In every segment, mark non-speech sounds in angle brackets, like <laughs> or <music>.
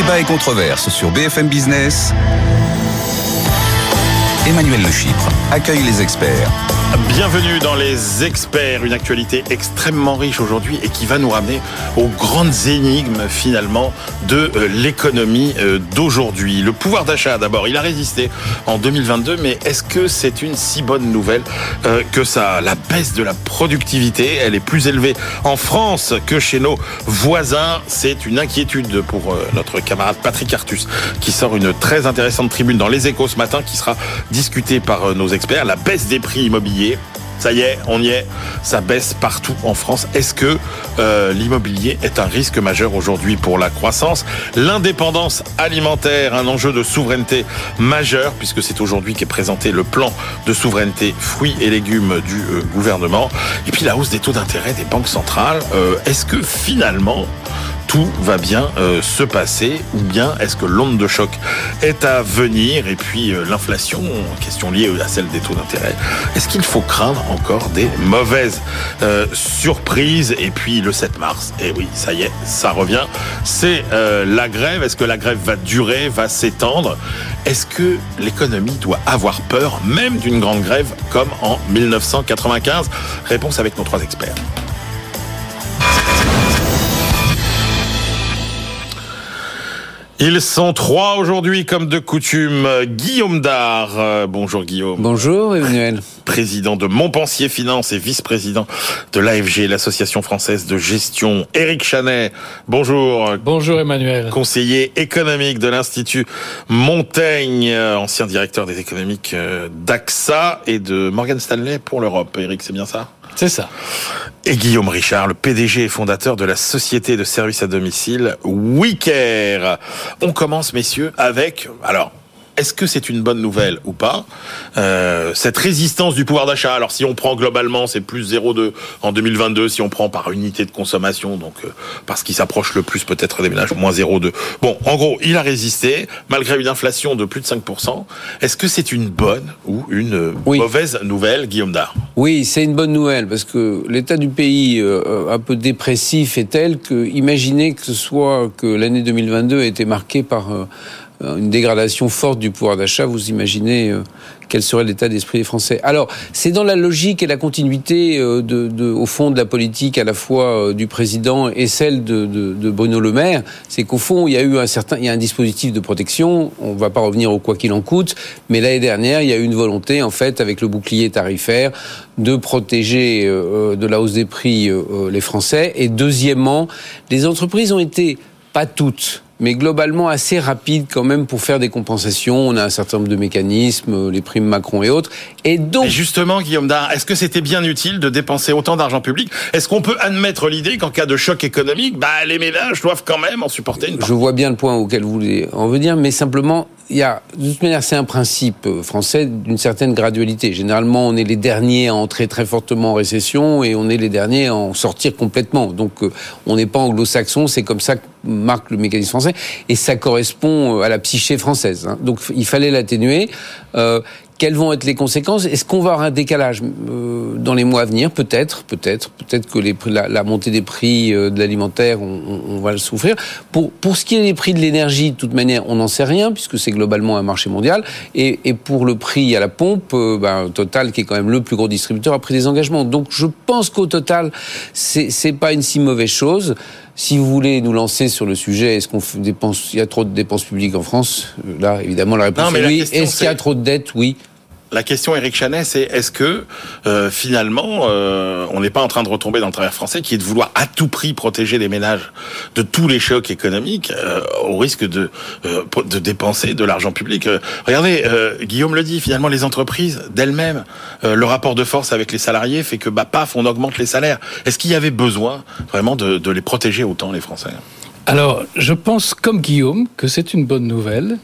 Débat et controverse sur BFM Business. Emmanuel Le Chypre accueille les experts. Bienvenue dans les experts, une actualité extrêmement riche aujourd'hui et qui va nous ramener aux grandes énigmes finalement de euh, l'économie euh, d'aujourd'hui. Le pouvoir d'achat d'abord, il a résisté en 2022, mais est-ce que c'est une si bonne nouvelle euh, que ça? La baisse de la productivité, elle est plus élevée en France que chez nos voisins. C'est une inquiétude pour notre camarade Patrick Artus qui sort une très intéressante tribune dans les échos ce matin qui sera discutée par nos experts. La baisse des prix immobiliers ça y est, on y est, ça baisse partout en France. Est-ce que euh, l'immobilier est un risque majeur aujourd'hui pour la croissance? L'indépendance alimentaire, un enjeu de souveraineté majeur, puisque c'est aujourd'hui qu'est présenté le plan de souveraineté fruits et légumes du euh, gouvernement. Et puis la hausse des taux d'intérêt des banques centrales. Euh, est-ce que finalement tout va bien euh, se passer ou bien est-ce que l'onde de choc est à venir et puis euh, l'inflation, question liée à celle des taux d'intérêt, est-ce qu'il faut craindre encore des mauvaises euh, surprises et puis le 7 mars, et oui ça y est, ça revient, c'est la grève, est-ce que la grève va durer, va s'étendre, est-ce que l'économie doit avoir peur même d'une grande grève comme en 1995 Réponse avec nos trois experts. Ils sont trois aujourd'hui, comme de coutume. Guillaume Dard. Euh, bonjour Guillaume. Bonjour Emmanuel. <laughs> Président de Montpensier Finance et vice-président de l'AFG, l'Association française de gestion. Éric Chanet. Bonjour. Bonjour Emmanuel. Conseiller économique de l'Institut Montaigne, ancien directeur des économiques euh, d'AXA et de Morgan Stanley pour l'Europe. Éric, c'est bien ça? C'est ça. Et Guillaume Richard, le PDG et fondateur de la société de services à domicile WeCare. On commence, messieurs, avec, alors, est-ce que c'est une bonne nouvelle ou pas euh, Cette résistance du pouvoir d'achat? Alors si on prend globalement, c'est plus 0,2 en 2022. Si on prend par unité de consommation, donc euh, parce qu'il s'approche le plus peut-être des ménages, moins 0,2. Bon, en gros, il a résisté malgré une inflation de plus de 5%. Est-ce que c'est une bonne ou une mauvaise nouvelle, Guillaume Dard? Oui, c'est une bonne nouvelle parce que l'état du pays euh, un peu dépressif est tel que imaginez que ce soit que l'année 2022 a été marquée par euh, euh, une dégradation forte du pouvoir d'achat, vous imaginez euh, quel serait l'état d'esprit des Français. Alors, c'est dans la logique et la continuité, euh, de, de, au fond, de la politique à la fois du président et celle de, de Bruno Le Maire. C'est qu'au fond, il y a eu un certain, il y a un dispositif de protection. On ne va pas revenir au quoi qu'il en coûte, mais l'année dernière, il y a eu une volonté, en fait, avec le bouclier tarifaire, de protéger de la hausse des prix les Français. Et deuxièmement, les entreprises ont été pas toutes mais globalement assez rapide quand même pour faire des compensations. On a un certain nombre de mécanismes, euh, les primes Macron et autres. Et donc, justement, Guillaume Dard, est-ce que c'était bien utile de dépenser autant d'argent public? Est-ce qu'on peut admettre l'idée qu'en cas de choc économique, bah, les ménages doivent quand même en supporter une Je vois bien le point auquel vous voulez en venir, mais simplement, il y a, de toute manière, c'est un principe euh, français d'une certaine gradualité. Généralement, on est les derniers à entrer très fortement en récession et on est les derniers à en sortir complètement. Donc, euh, on n'est pas anglo-saxon, c'est comme ça que marque le mécanisme français et ça correspond euh, à la psyché française. Hein. Donc, il fallait l'atténuer. Quelles vont être les conséquences? Est-ce qu'on va avoir un décalage euh, dans les mois à venir? Peut-être, peut-être, peut-être que les, la, la, montée des prix euh, de l'alimentaire, on, on, va le souffrir. Pour pour ce qui est des prix de l'énergie, de toute manière, on n'en sait rien puisque c'est globalement un marché mondial. Et, et pour le prix à la pompe, euh, ben, Total, qui est quand même le plus gros distributeur, a pris des engagements. Donc je pense qu'au total, c'est c'est pas une si mauvaise chose. Si vous voulez nous lancer sur le sujet, est-ce qu'on dépense, il y a trop de dépenses publiques en France? Là, évidemment, la réponse est oui. Est-ce qu'il y a trop de dettes? Oui la question, Eric Chanet, c'est est-ce que euh, finalement, euh, on n'est pas en train de retomber dans le travers français, qui est de vouloir à tout prix protéger les ménages de tous les chocs économiques, euh, au risque de dépenser de l'argent public? regardez, Guillaume le dit, finalement, les entreprises d'elles-mêmes, le rapport de force avec les salariés fait que bah paf, on augmente les salaires. Est-ce qu'il y avait besoin vraiment de les protéger autant les Français? Alors, je pense comme Guillaume que c'est une bonne nouvelle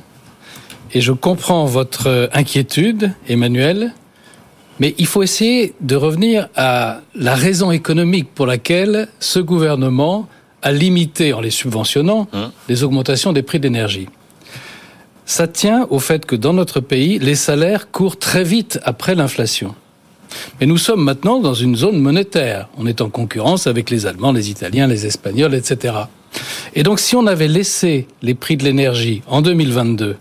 et je comprends votre inquiétude, Emmanuel, mais il faut essayer de revenir à la raison économique pour laquelle ce gouvernement a limité, en les subventionnant, hein les augmentations des prix d'énergie. Ça tient au fait que dans notre pays, les salaires courent très vite après l'inflation. Mais nous sommes maintenant dans une zone monétaire. On est en concurrence avec les Allemands, les Italiens, les Espagnols, etc. Et donc, si on avait laissé les prix de l'énergie en 2022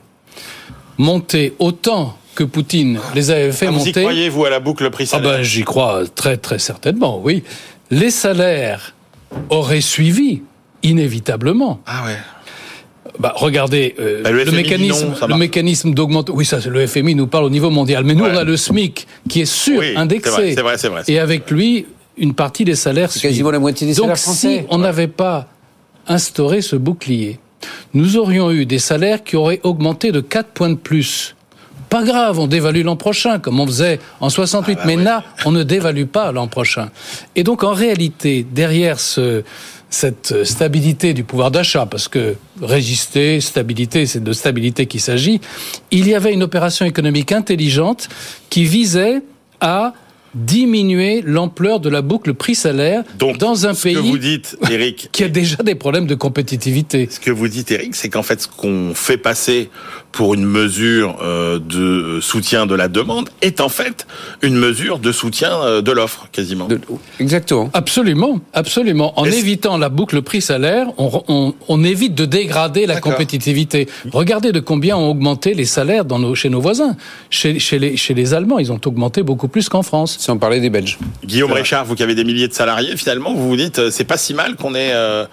monter autant que Poutine les avait fait Ah, vous y monter. croyez, vous, à la boucle prix Ah salaire ben, j'y crois très très certainement, oui. Les salaires auraient suivi inévitablement. Ah ouais. Bah, regardez, euh, Bah, le mécanisme, non, le mécanisme d'augmentation. Oui, ça, c'est le FMI nous parle au niveau mondial. Mais nous, Ouais. on a le SMIC qui est sur Oui, indexé. c'est vrai, c'est vrai, c'est vrai. Et avec lui, une partie des salaires C'est quasiment la moitié des Donc, salaires si français. on n'avait pas instauré ce bouclier, nous aurions eu des salaires qui auraient augmenté de 4 points de plus. Pas grave, on dévalue l'an prochain, comme on faisait en 68. mais là, on ne dévalue pas l'an prochain. Et donc, en réalité, derrière ce, cette stabilité du pouvoir d'achat, parce que résister, stabilité, c'est de stabilité qu'il s'agit, il y avait une opération économique intelligente qui visait à diminuer l'ampleur de la boucle prix-salaire dans un ce pays que vous dites, Eric, <laughs> qui a déjà des problèmes de compétitivité. ce que vous dites, Eric, c'est qu'en fait, ce qu'on fait passer pour une mesure euh, de soutien de la demande est en fait une mesure de soutien euh, de l'offre, quasiment. De- Exactement. Absolument, absolument. En évitant la boucle prix-salaire, on, on- on évite de dégrader la compétitivité. Regardez de combien ont augmenté les salaires dans nos, chez nos voisins. Chez, chez les, chez les Allemands, ils ont augmenté beaucoup plus qu'en France. Sans parler des Belges. Guillaume Richard, vous qui avez des milliers de salariés, finalement, vous vous dites, euh, c'est pas si mal qu'on ait euh,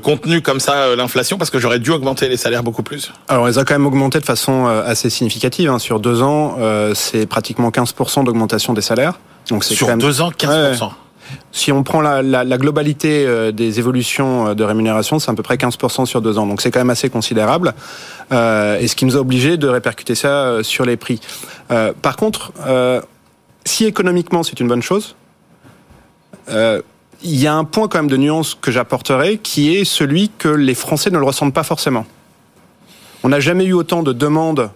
contenu comme ça l'inflation parce que j'aurais dû augmenter les salaires beaucoup plus. Alors, ils ont quand même augmenté de façon euh, assez significative. hein. Sur deux ans, euh, c'est pratiquement 15% d'augmentation des salaires. Donc, c'est Sur quand même... deux ans, 15%. Si on prend la, la, la globalité euh, des évolutions de rémunération, c'est à peu près 15% sur deux ans. Donc c'est quand même assez considérable. Euh, et ce qui nous a obligé de répercuter ça sur les prix. Euh, par contre, euh, si économiquement c'est une bonne chose, il y a un point quand même de nuance que j'apporterai qui est celui que les Français ne le ressentent pas forcément. On n'a jamais eu autant de demandes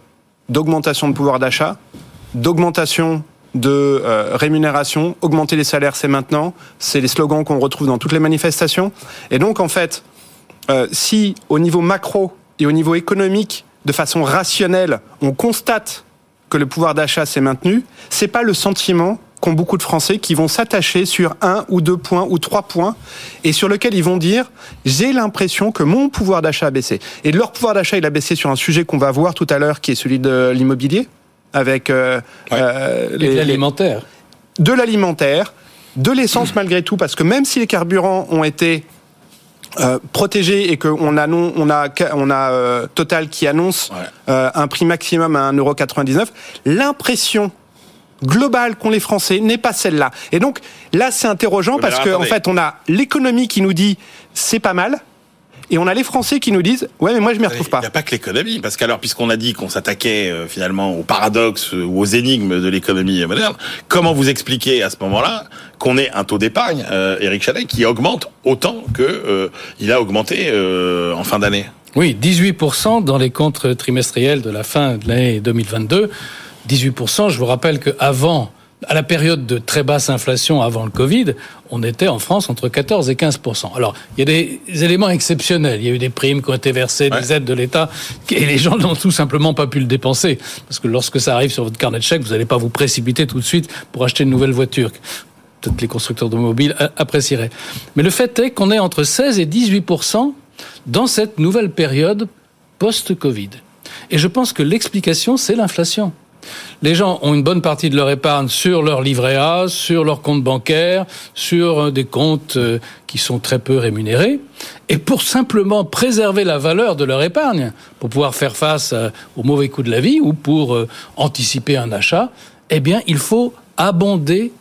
d'augmentation de pouvoir d'achat, d'augmentation de euh, rémunération, augmenter les salaires, c'est maintenant. C'est les slogans qu'on retrouve dans toutes les manifestations. Et donc, en fait, euh, si au niveau macro et au niveau économique, de façon rationnelle, on constate que le pouvoir d'achat s'est maintenu, c'est pas le sentiment qu'ont beaucoup de Français qui vont s'attacher sur un ou deux points ou trois points et sur lequel ils vont dire j'ai l'impression que mon pouvoir d'achat a baissé. Et leur pouvoir d'achat il a baissé sur un sujet qu'on va voir tout à l'heure qui est celui de l'immobilier avec euh, Ouais. euh, Et de les- l'alimentaire. de l'alimentaire, de l'essence <clears throat> malgré tout, parce que même si les carburants ont été euh, protégés et qu'on a, non, on a, on a euh, Total qui annonce Ouais. euh, un prix maximum à 1,99€, l'impression globale qu'ont les Français n'est pas celle-là. Et donc là, c'est interrogeant parce qu'en attendez. fait, on a l'économie qui nous dit c'est pas mal. Et on a les Français qui nous disent ouais mais moi je m'y retrouve Il pas. n'y a pas que l'économie, parce qu'alors, puisqu'on a dit qu'on s'attaquait euh, finalement au paradoxe euh, ou aux énigmes de l'économie moderne, comment vous expliquez à ce moment-là qu'on ait un taux d'épargne, euh, Éric Chalet, qui augmente autant que euh, il a augmenté euh, en fin d'année? Oui, 18% dans les comptes trimestriels de la fin de l'année 2022. 18%, je vous rappelle qu'avant, à la période de très basse inflation avant le Covid, on était en France entre 14 et 15%. Alors, il y a des éléments exceptionnels. Il y a eu des primes qui ont été versées, Ouais. des aides de l'État, et les gens n'ont tout simplement pas pu le dépenser. Parce que lorsque ça arrive sur votre carnet de chèques, vous n'allez pas vous précipiter tout de suite pour acheter une nouvelle voiture. Peut-être les constructeurs automobiles a- apprécieraient. Mais le fait est qu'on est entre 16 et 18% dans cette nouvelle période post-Covid. Et je pense que l'explication, c'est l'inflation. Les gens ont une bonne partie de leur épargne sur leur livret A, sur leur compte bancaire, sur euh, des comptes euh, qui sont très peu rémunérés. Et pour simplement préserver la valeur de leur épargne, pour pouvoir faire face euh, aux mauvais coups de la vie ou pour anticiper un achat, eh bien, il faut abonder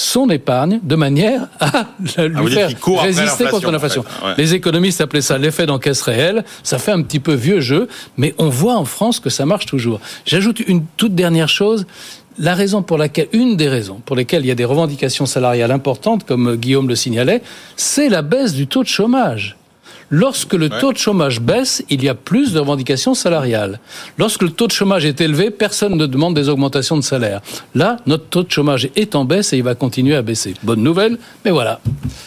son épargne de manière à <laughs> lui Ah, dites faire résister contre l'inflation, l'inflation. en fait. Ouais. Les économistes appelaient ça l'effet d'encaisse réelle. Ça fait un petit peu vieux jeu, mais on voit en France que ça marche toujours. J'ajoute une toute dernière chose. La raison pour laquelle, une des raisons pour lesquelles il y a des revendications salariales importantes, comme Guillaume le signalait, c'est la baisse du taux de chômage. Lorsque le taux de chômage baisse, il y a plus de revendications salariales. Lorsque le taux de chômage est élevé, personne ne demande des augmentations de salaire. Là, notre taux de chômage est en baisse et il va continuer à baisser. Bonne nouvelle, mais voilà.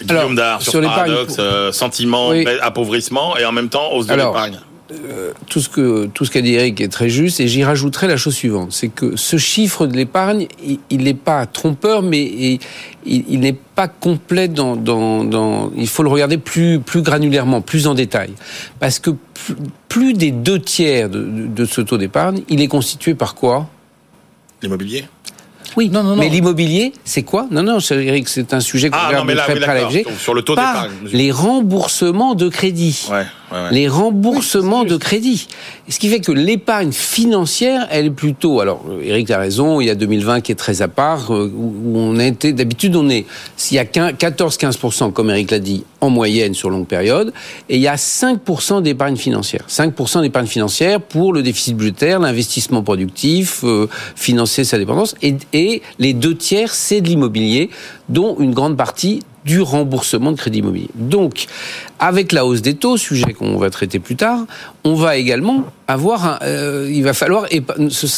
Guillaume Alors, Dard, sur, sur paradoxe, pour- euh, sentiment, Oui. appauvrissement et en même temps hausse de l'épargne. Euh, tout ce que tout ce qu'a dit Eric est très juste et j'y rajouterai la chose suivante, c'est que ce chiffre de l'épargne, il n'est pas trompeur, mais il, il n'est pas complet dans, dans, dans, Il faut le regarder plus plus granulairement, plus en détail, parce que plus, plus des deux tiers de, de, de ce taux d'épargne, il est constitué par quoi? L'immobilier? Oui, non, non, non. mais l'immobilier, c'est quoi? Non, non, Eric, c'est un sujet qu'on ah, regarde non, mais là, très près à l'AFG. Sur le taux Par d'épargne. les remboursements de crédit. Ouais, ouais. Les remboursements de crédit. Ce qui fait que l'épargne financière, elle est plutôt. Alors, Eric a raison. Il y a 2020 qui est très à part, euh, où on était d'habitude, on est. S'il y a 14-15 comme Eric l'a dit, en moyenne sur longue période, et il y a 5% d'épargne financière. 5% d'épargne financière pour le déficit budgétaire, l'investissement productif, euh, financer sa dépendance, et, et les deux tiers, c'est de l'immobilier, dont une grande partie du remboursement de crédit immobilier. Donc, avec la hausse des taux, sujet qu'on va traiter plus tard, on va également avoir, euh, il va falloir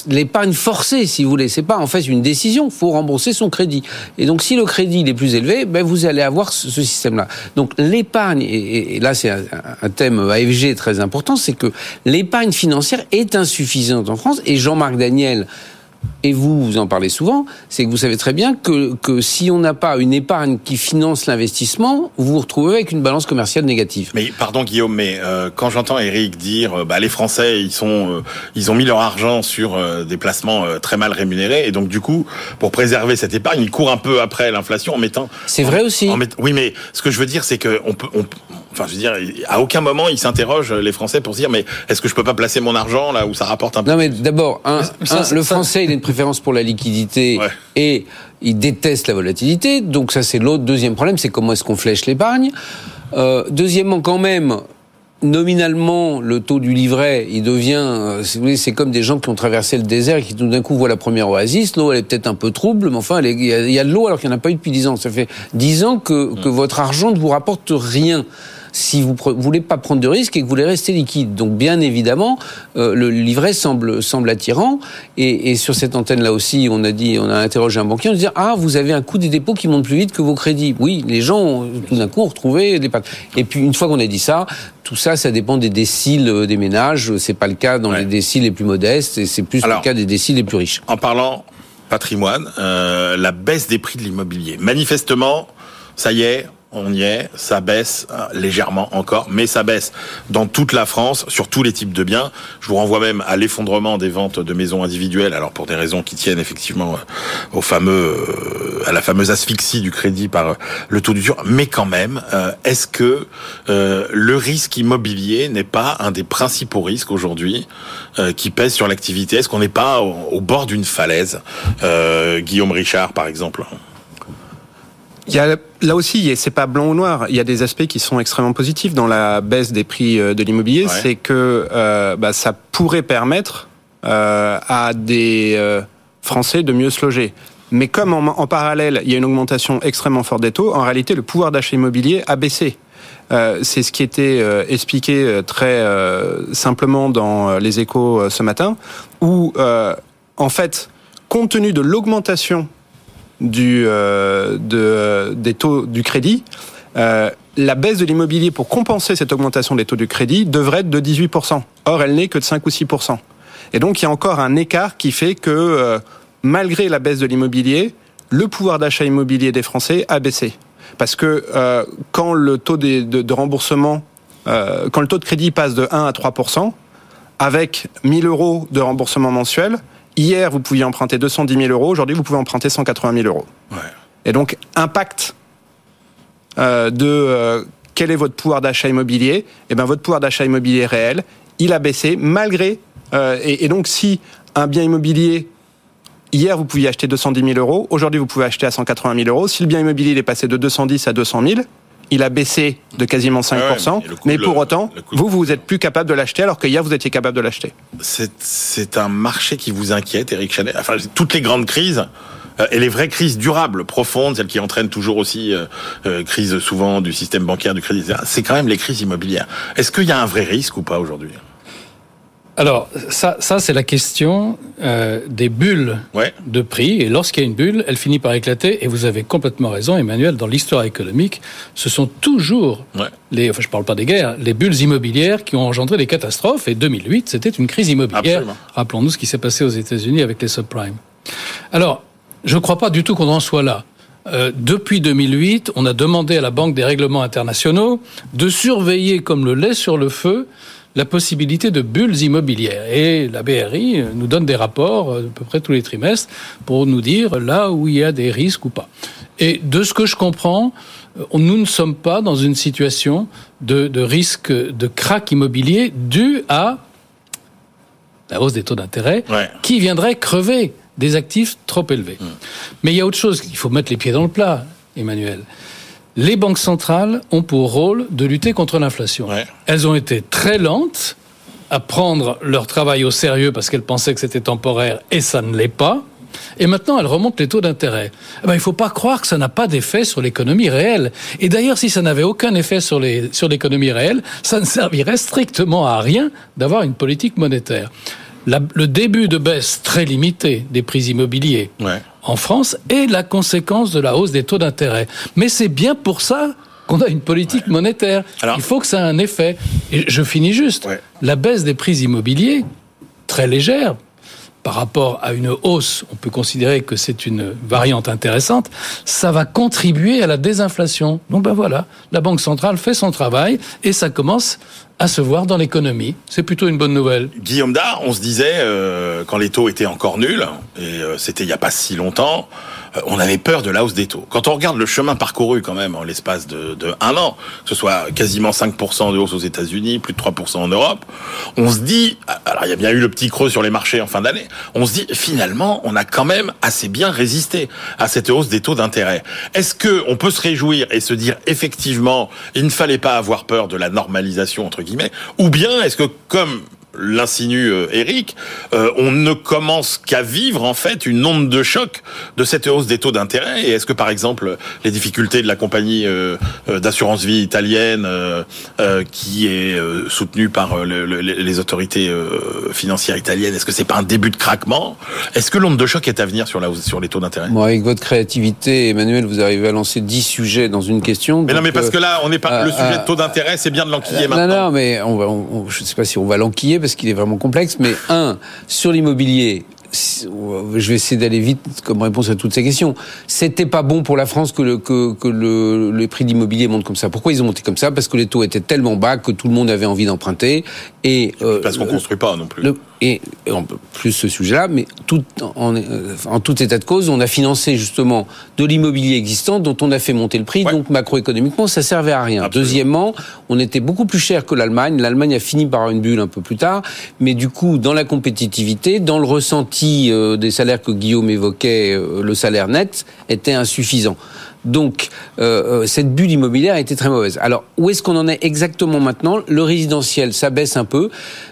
l'épargne forcée, si vous voulez. C'est pas en fait une décision, faut rembourser son crédit. Et donc, si le crédit il est plus élevé, ben vous allez avoir ce, système-là. Donc, l'épargne, et, et, là c'est un, un, thème AFG très important, c'est que l'épargne financière est insuffisante en France. Et Jean-Marc Daniel et vous, vous en parlez souvent, c'est que vous savez très bien que, que si on n'a pas une épargne qui finance l'investissement, vous vous retrouvez avec une balance commerciale négative. Mais pardon Guillaume, mais euh, quand j'entends Eric dire, euh, bah, les Français, ils sont, euh, ils ont mis leur argent sur euh, des placements très mal rémunérés, et donc du coup, pour préserver cette épargne, ils courent un peu après l'inflation en mettant. C'est vrai aussi. En met, oui, mais ce que je veux dire, c'est que on peut, on, enfin, je veux dire, à aucun moment ils s'interrogent les Français pour se dire, mais est-ce que je peux pas placer mon argent là où ça rapporte un peu Non, mais d'abord, le Français, il une préférence pour la liquidité Ouais. et il déteste la volatilité. Donc ça, c'est l'autre deuxième problème, c'est comment est-ce qu'on flèche l'épargne. Euh, deuxièmement, quand même, nominalement, le taux du livret, il devient, euh, vous c'est comme des gens qui ont traversé le désert et qui tout d'un coup voient la première oasis. L'eau, elle est peut-être un peu trouble, mais enfin, il y, a- il y a de l'eau alors qu'il n'y en a pas eu depuis dix ans. Ça fait dix ans que, que votre argent ne vous rapporte rien si vous ne voulez pas prendre de risques et que vous voulez rester liquide. Donc bien évidemment, euh, le livret semble, semble attirant. Et, et sur cette antenne-là aussi, on a dit, on a interrogé un banquier, on se dit ah vous avez un coût des dépôts qui monte plus vite que vos crédits. Oui, les gens ont, tout d'un coup ont retrouvé des pattes. Et puis une fois qu'on a dit ça, tout ça, ça dépend des déciles euh, des ménages. C'est pas le cas dans Ouais. les déciles les plus modestes, et c'est plus Alors- le cas des déciles les plus riches. En parlant patrimoine, euh, la baisse des prix de l'immobilier. Manifestement, ça y est, on y est, ça baisse euh, légèrement encore, mais ça baisse dans toute la France, sur tous les types de biens. Je vous renvoie même à l'effondrement des ventes de maisons individuelles, alors pour des raisons qui tiennent effectivement euh, au fameux, euh, à la fameuse asphyxie du crédit par le taux dur. Mais quand même, est-ce que le risque immobilier n'est pas un des principaux risques aujourd'hui qui pèsent sur l'activité? Est-ce qu'on n'est pas au, bord d'une falaise? Guillaume Richard, par exemple. Il y a, là aussi, c'est pas blanc ou noir. Il y a des aspects qui sont extrêmement positifs dans la baisse des prix euh, de l'immobilier. Ouais. C'est que euh, bah, ça pourrait permettre euh, à des euh, Français de mieux se loger. Mais comme en, en parallèle, il y a une augmentation extrêmement forte des taux, en réalité, le pouvoir d'achat immobilier a baissé. Euh, c'est ce qui était euh, expliqué euh, très euh, simplement dans euh, les échos ce matin, où euh, en fait, compte tenu de l'augmentation du, euh, euh, des taux du crédit, euh, la baisse de l'immobilier pour compenser cette augmentation des taux du crédit devrait être de 18%. Or, elle n'est que de 5 ou 6%. Et donc, il y a encore un écart qui fait que, malgré la baisse de l'immobilier, le pouvoir d'achat immobilier des Français a baissé. Parce que quand le taux de, de remboursement, quand le taux de crédit passe de 1 à 3%, avec 1000 euros de remboursement mensuel, hier vous pouviez emprunter 210 000 euros, aujourd'hui vous pouvez emprunter 180 000 euros. Ouais. Et donc, impact euh, de euh, quel est votre pouvoir d'achat immobilier? Eh bien, votre pouvoir d'achat immobilier réel, il a baissé malgré. euh, et, et donc, si un bien immobilier, hier vous pouviez acheter 210 000 euros, aujourd'hui vous pouvez acheter à 180 000 euros, si le bien immobilier il est passé de 210 à 200 000, il a baissé de quasiment 5%, Ouais, ouais, mais pour le- autant, le vous, vous êtes plus capable de l'acheter alors que hier vous étiez capable de l'acheter. C'est, un marché qui vous inquiète, Eric Chanet. Enfin, toutes les grandes crises. euh, Et les vraies crises durables, profondes, celles qui entraînent toujours aussi euh, euh, crise souvent du système bancaire, du crédit, c'est quand même les crises immobilières. Est-ce qu'il y a un vrai risque ou pas aujourd'hui? Alors, ça, ça c'est la question euh, des bulles Ouais. de prix. Et lorsqu'il y a une bulle, elle finit par éclater. Et vous avez complètement raison, Emmanuel, dans l'histoire économique, ce sont toujours Ouais. les, enfin je parle pas des guerres, les bulles immobilières qui ont engendré des catastrophes. Et 2008, c'était une crise immobilière. Rappelons-nous ce qui s'est passé aux États-Unis avec les subprimes. Alors, je ne crois pas du tout qu'on en soit là. Euh, depuis 2008, on a demandé à la Banque des règlements internationaux de surveiller comme le lait sur le feu la possibilité de bulles immobilières. Et la BRI euh, nous donne des rapports euh, à peu près tous les trimestres pour nous dire là où il y a des risques ou pas. Et de ce que je comprends, euh, nous ne sommes pas dans une situation de, de risque de crack immobilier dû à la hausse des taux d'intérêt Ouais. qui viendrait crever des actifs trop élevés. Mais il y a autre chose, il faut mettre les pieds dans le plat, Emmanuel. Les banques centrales ont pour rôle de lutter contre l'inflation. Ouais. Elles ont été très lentes à prendre leur travail au sérieux parce qu'elles pensaient que c'était temporaire et ça ne l'est pas. Et maintenant, elles remontent les taux d'intérêt. Eh ben, il ne faut pas croire que ça n'a pas d'effet sur l'économie réelle. Et d'ailleurs, si ça n'avait aucun effet sur l'économie réelle, ça ne servirait strictement à rien d'avoir une politique monétaire. La- le début de baisse très limité des prix immobiliers Ouais. En France est la conséquence de la hausse des taux d'intérêt. Mais c'est bien pour ça qu'on a une politique monétaire. Alors- Il faut que ça ait un effet. Et je finis juste. Ouais. La baisse des prix immobiliers, très légère, par rapport à une hausse, on peut considérer que c'est une variante intéressante, ça va contribuer à la désinflation. Donc ben voilà, la Banque centrale fait son travail et ça commence à se voir dans l'économie. C'est plutôt une bonne nouvelle. Guillaume Dard, on se disait, euh, quand les taux étaient encore nuls, et euh, c'était il n'y a pas si longtemps, euh, on avait peur de la hausse des taux. Quand on regarde le chemin parcouru quand même en l'espace de, de un an, que ce soit quasiment 5% de hausse aux États-Unis, plus de 3% en Europe, on se dit, alors il y a bien eu le petit creux sur les marchés en fin d'année, on se dit finalement on a quand même assez bien résisté à cette hausse des taux d'intérêt. Est-ce que on peut se réjouir et se dire effectivement il ne fallait pas avoir peur de la normalisation entre ou bien est-ce que comme l'insinue euh, Eric, euh, on ne commence qu'à vivre en fait une onde de choc de cette hausse des taux d'intérêt. Et est-ce que par exemple les difficultés de la compagnie euh, euh, d'assurance vie italienne, euh, euh, qui est euh, soutenue par le- le- les autorités euh, financières italiennes, est-ce que c'est pas un début de craquement? Est-ce que l'onde de choc est à venir sur la sur les taux d'intérêt? Bon, avec votre créativité, Emmanuel, vous arrivez à lancer 10 sujets dans une question. Mais non, mais parce que là, on n'est pas le sujet de taux d'intérêt, c'est bien de l'enquiller non, maintenant. non, mais on va, on- on- je ne sais pas si on va l'enquiller parce qu'il est vraiment complexe. Mais un, sur l'immobilier, si- je vais essayer d'aller vite comme réponse à toutes ces questions. C'était pas bon pour la France que, le, que, que le, les prix d'immobilier montent comme ça. Pourquoi ils ont monté comme ça? Parce que les taux étaient tellement bas que tout le monde avait envie d'emprunter. Et euh, Parce qu'on construit pas non plus. le- et, on peut plus ce sujet-là, mais tout, en, en tout état de cause, on a financé justement de l'immobilier existant dont on a fait monter le prix, Ouais. donc macroéconomiquement, ça servait à rien. Absolument. Deuxièmement, on était beaucoup plus cher que l'Allemagne. L'Allemagne a fini par une bulle un peu plus tard, mais du coup, dans la compétitivité, dans le ressenti euh, des salaires que Guillaume évoquait, euh, le salaire net était insuffisant. Donc, euh, euh, cette bulle immobilière a été très mauvaise. Alors, où est-ce qu'on en est exactement maintenant? Le résidentiel, ça baisse un peu,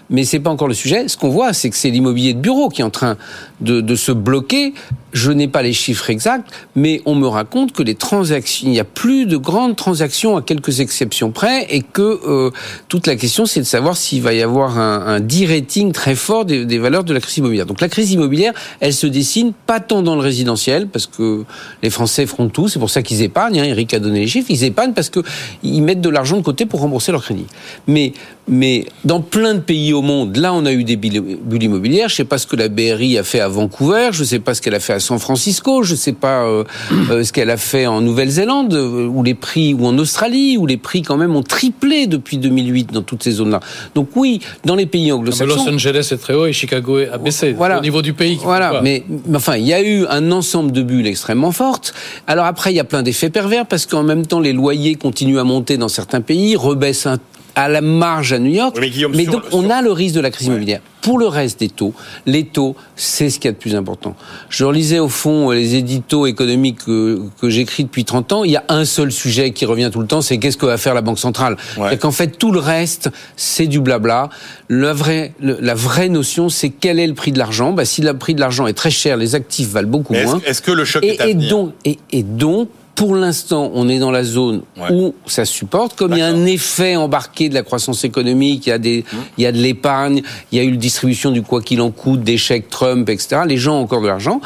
mais c'est pas encore le sujet. Ce qu'on voit, c'est que c'est l'immobilier de bureau qui est en train de, de se bloquer. Je n'ai pas les chiffres exacts, mais on me raconte que les transactions, il n'y a plus de grandes transactions à quelques exceptions près, et que euh, toute la question, c'est de savoir s'il va y avoir un, un très fort des, des valeurs de la crise immobilière. Donc, la crise immobilière, elle se dessine pas tant dans le résidentiel, parce que les Français feront tout. C'est pour ça qu'ils épargnent. Hein, Eric a donné les chiffres. Ils épargnent parce que ils mettent de l'argent de côté pour rembourser leur crédit. Mais mais dans plein de pays au monde, là, on a eu des bulles immobilières. Je sais pas ce que la BRI a fait à Vancouver. Je sais pas ce qu'elle a fait à San Francisco. Je sais pas euh, euh, ce qu'elle a fait en Nouvelle-Zélande, euh, où les prix, ou en Australie, où les prix quand même ont triplé depuis 2008 dans toutes ces zones-là. Donc oui, dans les pays anglo-saxons. Los Angeles est très haut et Chicago a baissé. Voilà. Au niveau du pays. Voilà, mais enfin, il y a eu un ensemble de bulles extrêmement fortes. Alors après, il y a plein d'effets pervers parce qu'en même temps, les loyers continuent à monter dans certains pays, rebaissent un- à la marge à New York. Oui, mais sur- donc, on sur- a le risque de la crise immobilière. Pour le reste des taux, les taux, c'est ce qu'il y a de plus important. Je relisais au fond les éditos économiques que, que j'écris depuis 30 ans. Il y a un seul sujet qui revient tout le temps, c'est qu'est-ce que va faire la Banque centrale. Ouais. Et qu'en fait, tout le reste, c'est du blabla. La vraie, la vraie notion, c'est quel est le prix de l'argent. Bah, si le prix de l'argent est très cher, les actifs valent beaucoup Mais moins. est-ce que le choc Et, est à et venir? donc, et, et donc, pour l'instant, on est dans la zone Ouais. où ça supporte. Comme il y a un effet embarqué de la croissance économique, il y a des, Mmh. il y a de l'épargne, il y a eu la distribution du quoi qu'il en coûte, des chèques Trump, etc. Les gens ont encore de l'argent.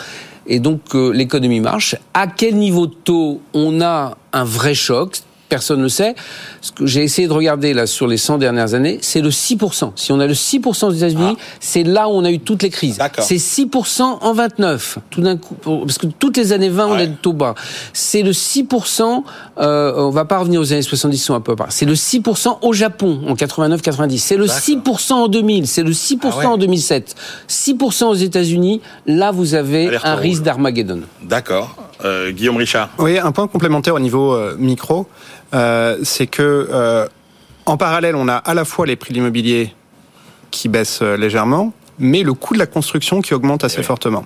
Et donc, euh, l'économie marche. À quel niveau de taux on a un vrai choc? Personne ne le sait. Ce que j'ai essayé de regarder là sur les 100 dernières années, c'est le 6%. Si on a le 6% aux États-Unis, c'est là où on a eu toutes les crises. Ah. D'accord. C'est 6% en 29. Tout d'un coup, parce que toutes les années 20, on est taux bas. C'est le 6%, euh, on va pas revenir aux années 70, sont un peu à part. C'est le 6% au Japon en 89-90. C'est le D'accord. 6% en 2000. C'est le 6% Ah ouais. en 2007. 6% aux États-Unis. Là, vous avez un risque d'Armageddon. D'accord. Euh, Guillaume Richard. Oui, un point complémentaire au niveau euh, micro, euh, c'est que euh, en parallèle, on a à la fois les prix de l'immobilier qui baissent légèrement, mais le coût de la construction qui augmente assez oui. fortement.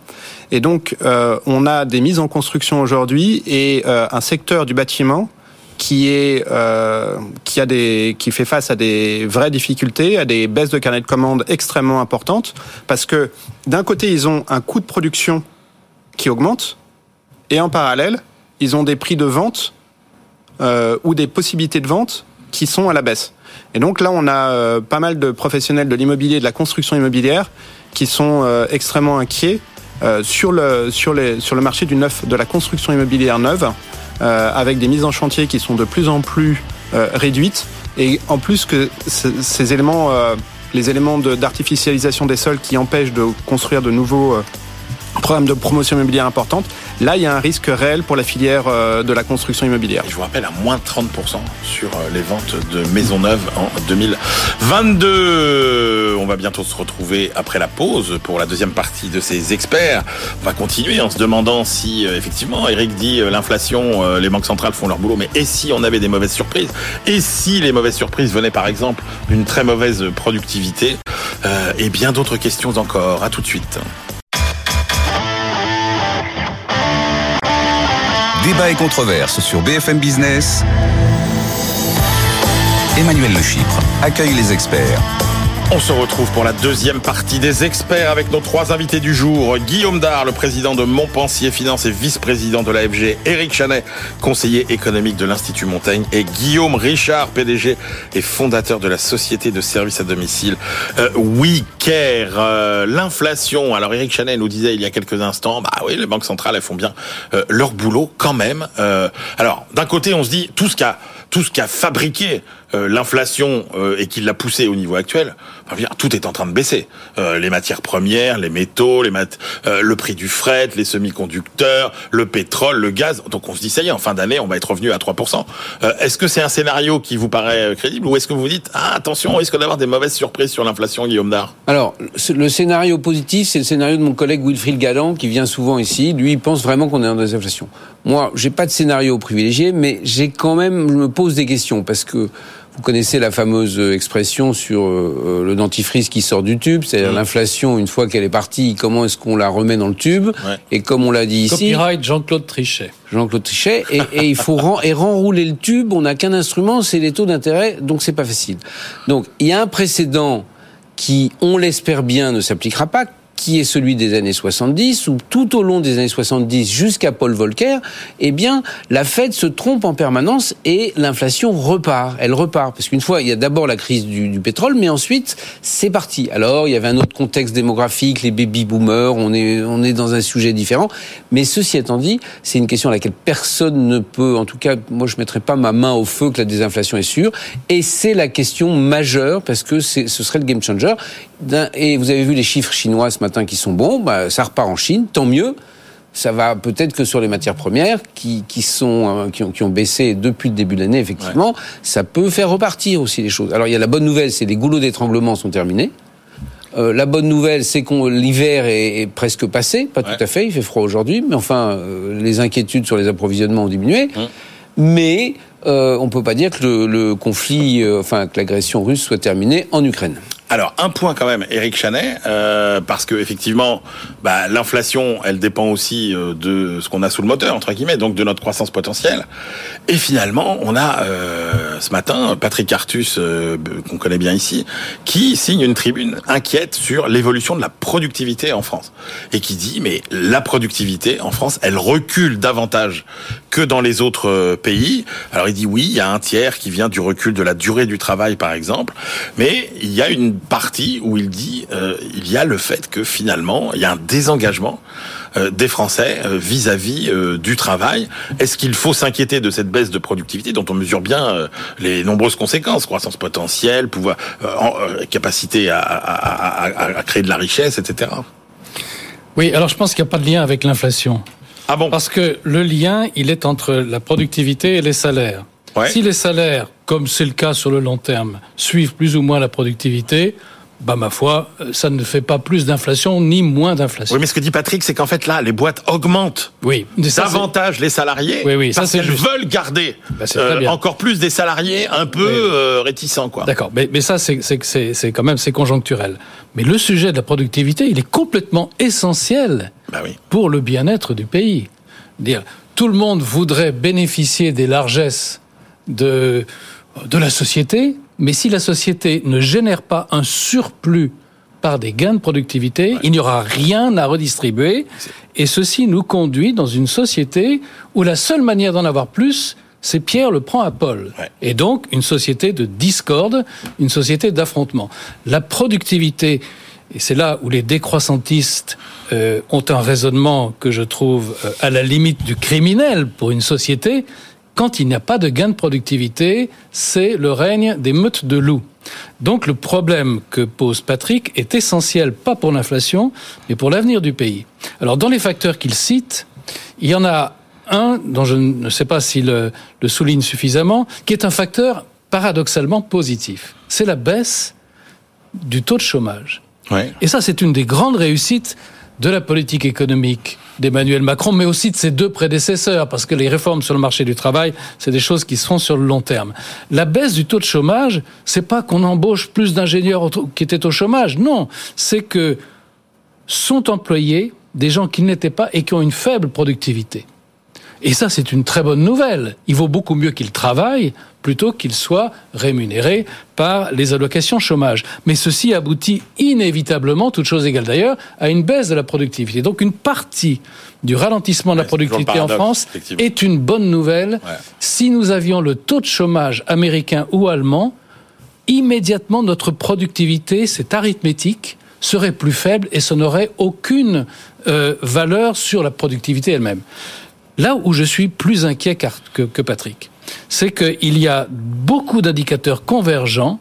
Et donc, euh, on a des mises en construction aujourd'hui et euh, un secteur du bâtiment qui est euh, qui a des qui fait face à des vraies difficultés, à des baisses de carnet de commandes extrêmement importantes, parce que d'un côté, ils ont un coût de production qui augmente, et en parallèle, ils ont des prix de vente euh, ou des possibilités de vente qui sont à la baisse. Et donc là, on a euh, pas mal de professionnels de l'immobilier, de la construction immobilière, qui sont euh, extrêmement inquiets euh, sur le sur les sur le marché du neuf, de la construction immobilière neuve, euh, avec des mises en chantier qui sont de plus en plus euh, réduites, et en plus que ce- ces éléments, les éléments d'artificialisation des sols qui empêchent de construire de nouveaux programmes de promotion immobilière importante, là il y a un risque réel pour la filière euh, de la construction immobilière. Et je vous rappelle, à moins 30% sur euh, les ventes de maisons neuves en 2022. On va bientôt se retrouver après la pause pour la deuxième partie de ces experts. On va continuer en se demandant si, euh, effectivement, Eric dit l'inflation, les banques centrales font leur boulot, mais et si on avait des mauvaises surprises? Et si les mauvaises surprises venaient, par exemple, d'une très mauvaise productivité? Euh, Et bien d'autres questions encore. À tout de suite. Débat et controverse sur BFM Business. Emmanuel Le Chypre accueille les experts. On se retrouve pour la deuxième partie des experts avec nos trois invités du jour. Guillaume Dard, le président de Montpensier Finance et vice-président de l'AFG. Éric Chanet, conseiller économique de l'Institut Montaigne. Et Guillaume Richard, PDG et fondateur de la société de services à domicile euh, WeCare. Euh, L'inflation, alors Éric Chanet nous disait il y a quelques instants, bah oui, les banques centrales, elles font bien euh, leur boulot quand même. Euh, alors, d'un côté, on se dit, tout ce qu'a tout ce qui a fabriqué euh, l'inflation euh, et qui l'a poussé au niveau actuel, enfin, dire, tout est en train de baisser. Euh, les matières premières, les métaux, les mat euh, le prix du fret, les semi-conducteurs, le pétrole, le gaz. Donc on se dit ça y est, en fin d'année, on va être revenu à 3%. Euh, est-ce que c'est un scénario qui vous paraît crédible ou est-ce que vous vous dites ah attention, on risque d'avoir des mauvaises surprises sur l'inflation, Guillaume Dard? Alors, le scénario positif, c'est le scénario de mon collègue Wilfried Galland, qui vient souvent ici. Lui, il pense vraiment qu'on est dans des inflations. Moi, j'ai pas de scénario privilégié, mais j'ai quand même, je me pose des questions, parce que vous connaissez la fameuse euh, expression sur euh, le dentifrice qui sort du tube, c'est-à-dire l'inflation, une fois qu'elle est partie, comment est-ce qu'on la remet dans le tube Ouais. Et comme on l'a dit ici, Copyright Jean-Claude Trichet. Jean-Claude Trichet, et, et il faut ren- et renrouler le tube. On n'a qu'un instrument, c'est les taux d'intérêt, donc c'est pas facile. Donc il y a un précédent qui, on l'espère bien, ne s'appliquera pas qui est celui des années 70, où tout au long des années 70 jusqu'à Paul Volcker, eh bien, la Fed se trompe en permanence et l'inflation repart. Elle repart. Parce qu'une fois, il y a d'abord la crise du, du pétrole, mais ensuite, c'est parti. Alors, il y avait un autre contexte démographique, les baby boomers, on est, on est dans un sujet différent. Mais ceci étant dit, c'est une question à laquelle personne ne peut, en tout cas, moi, je mettrai pas ma main au feu que la désinflation est sûre. Et c'est la question majeure parce que ce serait le game changer. Et vous avez vu les chiffres chinois ce matin qui sont bons, bah, ça repart en Chine, tant mieux. Ça va peut-être que sur les matières premières qui, qui sont euh, qui ont, qui ont baissé depuis le début de l'année effectivement, ça peut faire repartir aussi les choses. Alors il y a la bonne nouvelle, c'est les goulots d'étranglement sont terminés. Euh, la bonne nouvelle, c'est qu'on l'hiver est, est presque passé, pas Ouais. tout à fait, il fait froid aujourd'hui, mais enfin euh, les inquiétudes sur les approvisionnements ont diminué. Hum. Mais euh, on peut pas dire que le, le conflit, enfin que l'agression russe soit terminée en Ukraine. Alors un point quand même, Eric Chanet, euh, parce que effectivement, bah, l'inflation, elle dépend aussi euh, de ce qu'on a sous le moteur entre guillemets, donc de notre croissance potentielle. Et finalement, on a euh, ce matin Patrick Artus, qu'on connaît bien ici, qui signe une tribune inquiète sur l'évolution de la productivité en France et qui dit mais la productivité en France, elle recule davantage que dans les autres euh, pays. Alors il dit oui, il y a un tiers qui vient du recul de la durée du travail, par exemple, mais il y a une partie où il dit euh, il y a le fait que finalement il y a un désengagement euh, des Français vis-à-vis du travail. Est-ce qu'il faut s'inquiéter de cette baisse de productivité dont on mesure bien les nombreuses conséquences, croissance potentielle, pouvoir, capacité à, à créer de la richesse, etc. Oui, alors je pense qu'il n'y a pas de lien avec l'inflation. Ah bon? Parce que le lien, il est entre la productivité et les salaires. Ouais. Si les salaires, comme c'est le cas sur le long terme, suivent plus ou moins la productivité, bah ma foi, ça ne fait pas plus d'inflation ni moins d'inflation. Oui, mais ce que dit Patrick, c'est qu'en fait là, les boîtes augmentent oui, ça, davantage les salariés oui, oui, parce qu'elles veulent garder bah, euh, encore plus des salariés un peu oui. euh, réticents. quoi. D'accord, mais, mais ça c'est quand même c'est conjoncturel. Mais le sujet de la productivité, il est complètement essentiel bah oui. pour le bien-être du pays. Dire, tout le monde voudrait bénéficier des largesses de, de la société, mais si la société ne génère pas un surplus par des gains de productivité, ouais. il n'y aura rien à redistribuer. Et ceci nous conduit dans une société où la seule manière d'en avoir plus, c'est Pierre le prend à Paul. Ouais. Et donc une société de discorde, une société d'affrontement. La productivité, et c'est là où les décroissantistes euh, ont un raisonnement que je trouve euh, à la limite du criminel pour une société, quand il n'y a pas de gain de productivité, c'est le règne des meutes de loups. Donc le problème que pose Patrick est essentiel, pas pour l'inflation, mais pour l'avenir du pays. Alors dans les facteurs qu'il cite, il y en a un dont je ne sais pas s'il le, le souligne suffisamment, qui est un facteur paradoxalement positif. C'est la baisse du taux de chômage. Ouais. Et ça, c'est une des grandes réussites de la politique économique d'Emmanuel Macron, mais aussi de ses deux prédécesseurs, parce que les réformes sur le marché du travail, c'est des choses qui se font sur le long terme. La baisse du taux de chômage, c'est pas qu'on embauche plus d'ingénieurs qui étaient au chômage, non, c'est que sont employés des gens qui n'étaient pas et qui ont une faible productivité. Et ça, c'est une très bonne nouvelle. Il vaut beaucoup mieux qu'ils travaillent plutôt qu'ils soient rémunérés par les allocations chômage. Mais ceci aboutit inévitablement, toute chose égale d'ailleurs, à une baisse de la productivité. Donc une partie du ralentissement de la productivité en France est une bonne nouvelle. Ouais. Si nous avions le taux de chômage américain ou allemand, immédiatement notre productivité, cette arithmétique, serait plus faible et ça n'aurait aucune euh, valeur sur la productivité elle-même. Là où je suis plus inquiet que Patrick, c'est qu'il y a beaucoup d'indicateurs convergents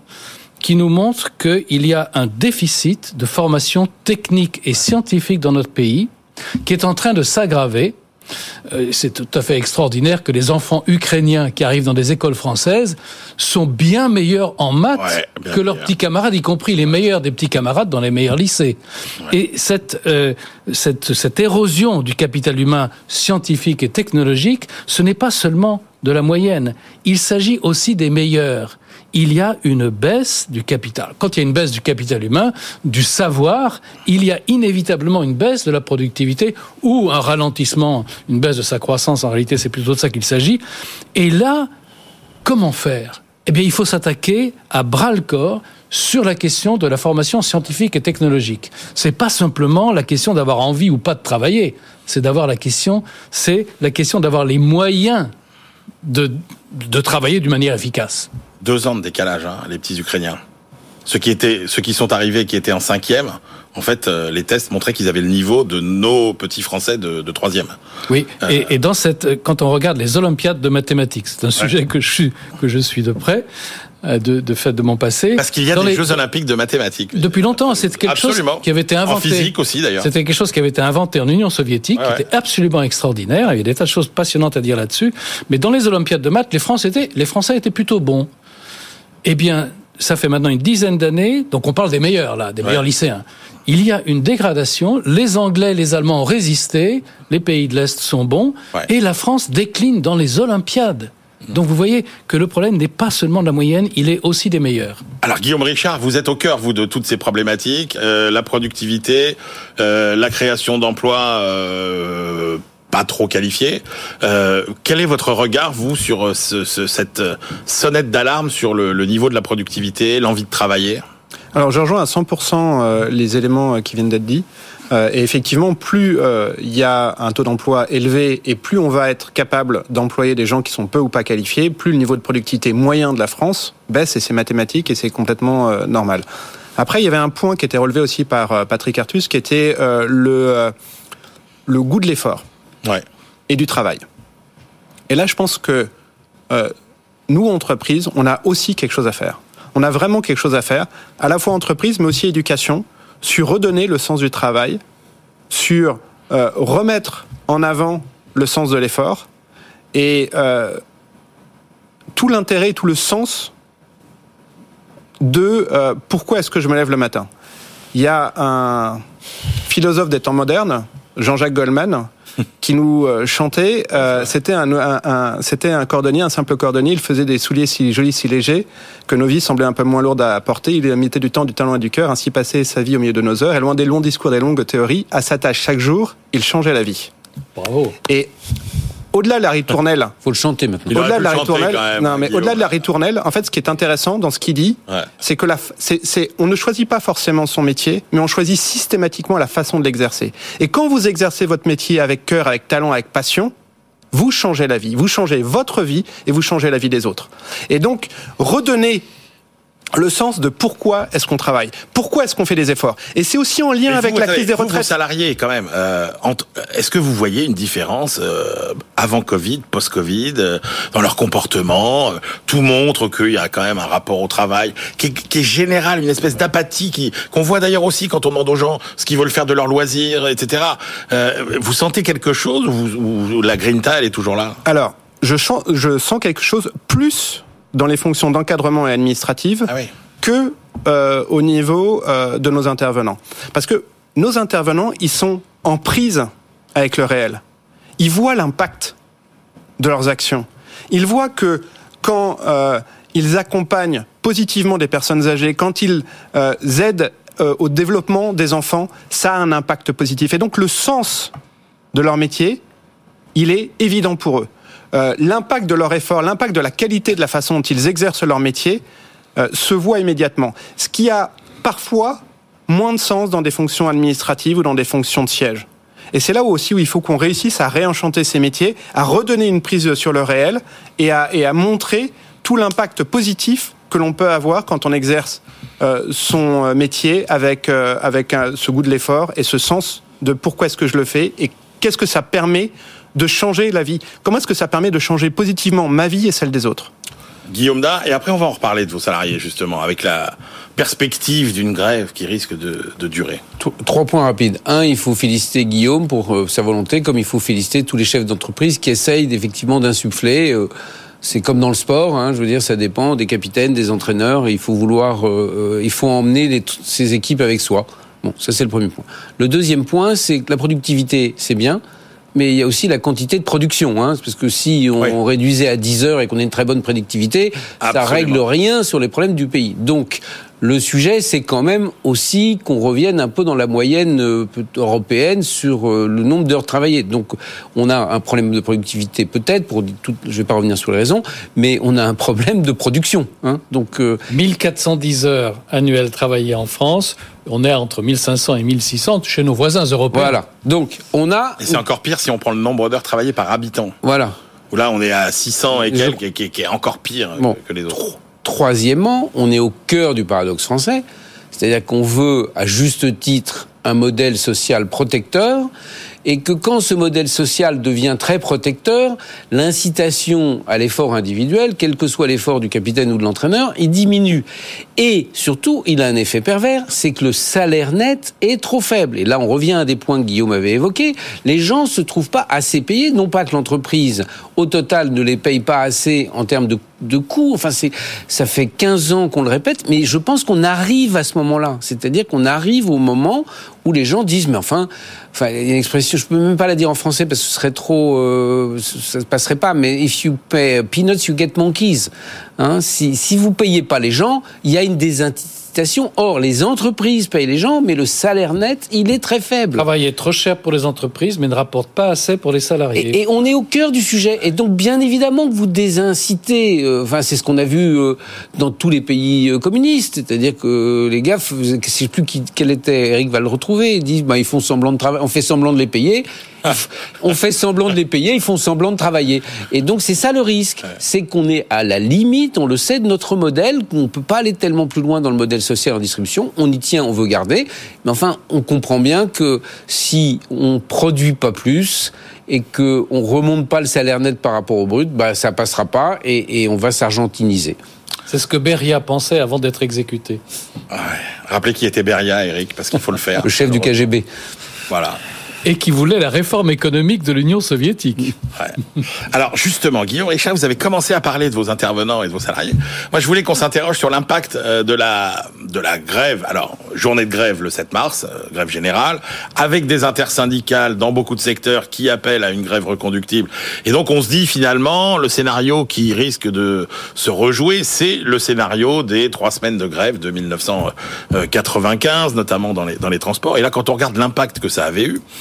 qui nous montrent qu'il y a un déficit de formation technique et scientifique dans notre pays qui est en train de s'aggraver. Euh, C'est tout à fait extraordinaire que les enfants ukrainiens qui arrivent dans des écoles françaises sont bien meilleurs en maths Ouais, que leurs petits camarades, y compris les meilleurs des petits camarades dans les meilleurs lycées. Et cette, euh, cette, cette érosion du capital humain scientifique et technologique, ce n'est pas seulement de la moyenne, il s'agit aussi des meilleurs. Il y a une baisse du capital. Quand il y a une baisse du capital humain, du savoir, il y a inévitablement une baisse de la productivité ou un ralentissement, une baisse de sa croissance. En réalité, c'est plutôt de ça qu'il s'agit. Et là, comment faire? Eh bien, il faut s'attaquer à bras le corps sur la question de la formation scientifique et technologique. C'est pas simplement la question d'avoir envie ou pas de travailler. C'est d'avoir la question, c'est la question d'avoir les moyens de, de travailler d'une manière efficace. Deux ans de décalage, hein, les petits Ukrainiens. Ceux qui étaient, ceux qui sont arrivés, qui étaient en cinquième, en fait, euh, les tests montraient qu'ils avaient le niveau de nos petits Français de, de troisième. Oui, Euh. et, et dans cette, quand on regarde les Olympiades de mathématiques, c'est un sujet que je suis que je suis de près, euh, de, de fait de mon passé. Parce qu'il y a Dans des les- Jeux Olympiques de mathématiques. Depuis longtemps, c'est quelque Absolument. chose qui avait été En inventé. physique aussi, d'ailleurs. C'était quelque chose qui avait été inventé en Union soviétique, Ouais, qui ouais. était absolument extraordinaire. Il y a des tas de choses passionnantes à dire là-dessus. Mais dans les Olympiades de maths, les Français étaient, les Français étaient plutôt bons. Eh bien, ça fait maintenant une dizaine d'années, donc on parle des meilleurs là, des Ouais. meilleurs lycéens. Il y a une dégradation. Les Anglais, les Allemands ont résisté. Les pays de l'Est sont bons. Et la France décline dans les Olympiades. Donc vous voyez que le problème n'est pas seulement de la moyenne, il est aussi des meilleurs. Alors Guillaume Richard, vous êtes au cœur vous de toutes ces problématiques, euh, la productivité, euh, la création d'emplois euh, pas trop qualifiés. Euh, quel est votre regard vous sur ce, ce- cette sonnette d'alarme sur le, le niveau de la productivité, l'envie de travailler? Alors je rejoins à 100% euh, les éléments qui viennent d'être dits. Euh, et effectivement, plus euh, il y a un taux d'emploi élevé et plus on va être capable d'employer des gens qui sont peu ou pas qualifiés, plus le niveau de productivité moyen de la France baisse et c'est mathématique et c'est complètement euh, normal. Après, il y avait un point qui était relevé aussi par euh, Patrick Artus, qui était euh, le, euh, le goût de l'effort Ouais. et du travail. Et là, je pense que euh, nous, entreprises, on a aussi quelque chose à faire. On a vraiment quelque chose à faire, à la fois entreprise, mais aussi éducation, sur redonner le sens du travail, sur euh, remettre en avant le sens de l'effort et euh, tout l'intérêt, tout le sens de euh, pourquoi est-ce que je me lève le matin. Il y a un philosophe des temps modernes, Jean-Jacques Goldman, <laughs> qui nous euh, chantait. euh, c'était un, un- un- c'était un cordonnier, un simple cordonnier. Il faisait des souliers si jolis, si légers que nos vies semblaient un peu moins lourdes à porter. Il mettait du temps, du talent et du cœur. Ainsi passait sa vie au milieu de nos heures. Et loin des longs discours, des longues théories, à sa tâche chaque jour, il changeait la vie. Bravo. Et au-delà de la ritournelle, Faut le chanter maintenant. Au-delà de la ritournelle, même, non mais au-delà de la ritournelle, en fait, ce qui est intéressant dans ce qu'il dit, Ouais. c'est que la, c'est, on ne choisit pas forcément son métier, mais on choisit systématiquement la façon de l'exercer. Et quand vous exercez votre métier avec cœur, avec talent, avec passion, vous changez la vie, vous changez votre vie et vous changez la vie des autres. Et donc, redonner le sens de pourquoi est-ce qu'on travaille, pourquoi est-ce qu'on fait des efforts. Et c'est aussi en lien avec vous, la crise des vous, retraites. salariés, quand même, euh, entre- est-ce que vous voyez une différence euh, avant Covid, post-Covid, euh, dans leur comportement euh, Tout montre qu'il y a quand même un rapport au travail qui est, qui est général, une espèce d'apathie qui qu'on voit d'ailleurs aussi quand on demande aux gens ce qu'ils veulent faire de leur loisir, etc. Euh, vous sentez quelque chose ou, vous- ou la grinta, elle est toujours là? Alors, je, je sens quelque chose plus dans les fonctions d'encadrement et administratives Ah oui. que euh, au niveau euh, de nos intervenants. Parce que nos intervenants, ils sont en prise avec le réel. Ils voient l'impact de leurs actions. Ils voient que quand euh, ils accompagnent positivement des personnes âgées, quand ils aident au développement des enfants, ça a un impact positif. Et donc le sens de leur métier, il est évident pour eux. Euh, l'impact de leur effort, l'impact de la qualité de la façon dont ils exercent leur métier euh, se voit immédiatement. Ce qui a parfois moins de sens dans des fonctions administratives ou dans des fonctions de siège. Et c'est là aussi où il faut qu'on réussisse à réenchanter ces métiers, à redonner une prise sur le réel et à, montrer tout l'impact positif que l'on peut avoir quand on exerce euh, son métier avec, avec ce goût de l'effort et ce sens de pourquoi est-ce que je le fais et qu'est-ce que ça permet de changer la vie. Comment est-ce que ça permet de changer positivement ma vie et celle des autres Guillaume Da, et après on va en reparler de vos salariés justement, avec la perspective d'une grève qui risque de, de durer. Tro- Trois points rapides. Un, il faut féliciter Guillaume pour euh, sa volonté, comme il faut féliciter tous les chefs d'entreprise qui essayent effectivement d'insuffler. euh, c'est comme dans le sport, hein, je veux dire, ça dépend des capitaines, des entraîneurs. Il faut vouloir, euh, il faut emmener les, toutes ces équipes avec soi. Bon, ça c'est le premier point. Le deuxième point, c'est que la productivité, c'est bien. Mais il y a aussi la quantité de production, hein, parce que si on, Oui. on réduisait à 10 heures et qu'on a une très bonne productivité, ça Absolument. règle rien sur les problèmes du pays. Donc, le sujet, c'est quand même aussi qu'on revienne un peu dans la moyenne euh, européenne sur euh, le nombre d'heures travaillées. Donc, on a un problème de productivité peut-être, pour tout, je vais pas revenir sur les raisons, mais on a un problème de production. Hein. Donc, euh, 1410 heures annuelles travaillées en France. On est entre 1500 et 1600 chez nos voisins européens. voilà. Donc, on a, Et c'est encore pire si on prend le nombre d'heures travaillées par habitant. voilà. Où là, on est à 600 et quelques, qui, est- qui est encore pire Bon. que les autres. Troisièmement, on est au cœur du paradoxe français, c'est-à-dire qu'on veut, à juste titre, un modèle social protecteur, et que quand ce modèle social devient très protecteur, l'incitation à l'effort individuel, quel que soit l'effort du capitaine ou de l'entraîneur, il diminue. Et surtout, il a un effet pervers, c'est que le salaire net est trop faible. Et là, on revient à des points que Guillaume avait évoqués. Les gens se trouvent pas assez payés, non pas que l'entreprise, au total, ne les paye pas assez en termes de, de coûts. Enfin, c'est, ça fait 15 ans qu'on le répète, mais je pense qu'on arrive à ce moment-là. C'est-à-dire qu'on arrive au moment où les gens disent, mais enfin, enfin, il y a une expression, je peux même pas la dire en français parce que ce serait trop, euh, ça ne passerait pas, mais if you pay peanuts, you get monkeys. Hein, si, si vous payez pas les gens, il y a une Or, les entreprises payent les gens, mais le salaire net, il est très faible. Le travail est trop cher pour les entreprises, mais ne rapporte pas assez pour les salariés. Et, et on est au cœur du sujet. Et donc, bien évidemment que vous désincitez. euh, Enfin, c'est ce qu'on a vu euh, dans tous les pays euh, communistes. C'est-à-dire que les gars, je sais plus qui, quel était, Eric va le retrouver, ils disent, bah, ils font semblant de travailler, on fait semblant de les payer. On fait semblant de les payer, ils font semblant de travailler. Et donc, c'est ça le risque. C'est qu'on est à la limite, on le sait, de notre modèle, qu'on ne peut pas aller tellement plus loin dans le modèle social en distribution. On y tient, on veut garder. Mais enfin, on comprend bien que si on produit pas plus, et que on remonte pas le salaire net par rapport au brut, bah ça passera pas et, et on va s'argentiniser. C'est ce que Beria pensait avant d'être exécuté. Ouais. Rappelez qui était Beria, Eric, parce qu'il faut le faire. Le chef du KGB. Voilà. Et qui voulait la réforme économique de l'Union soviétique. Ouais. Alors justement, Guillaume Richard, vous avez commencé à parler de vos intervenants et de vos salariés. Moi, je voulais qu'on s'interroge sur l'impact euh, de la de la grève. Alors, journée de grève le 7 mars, euh, grève générale, avec des intersyndicales dans beaucoup de secteurs qui appellent à une grève reconductible. Et donc, on se dit finalement, le scénario qui risque de se rejouer, c'est le scénario des trois semaines de grève de 1995, notamment dans les dans les transports. Et là, quand on regarde l'impact que ça avait eu,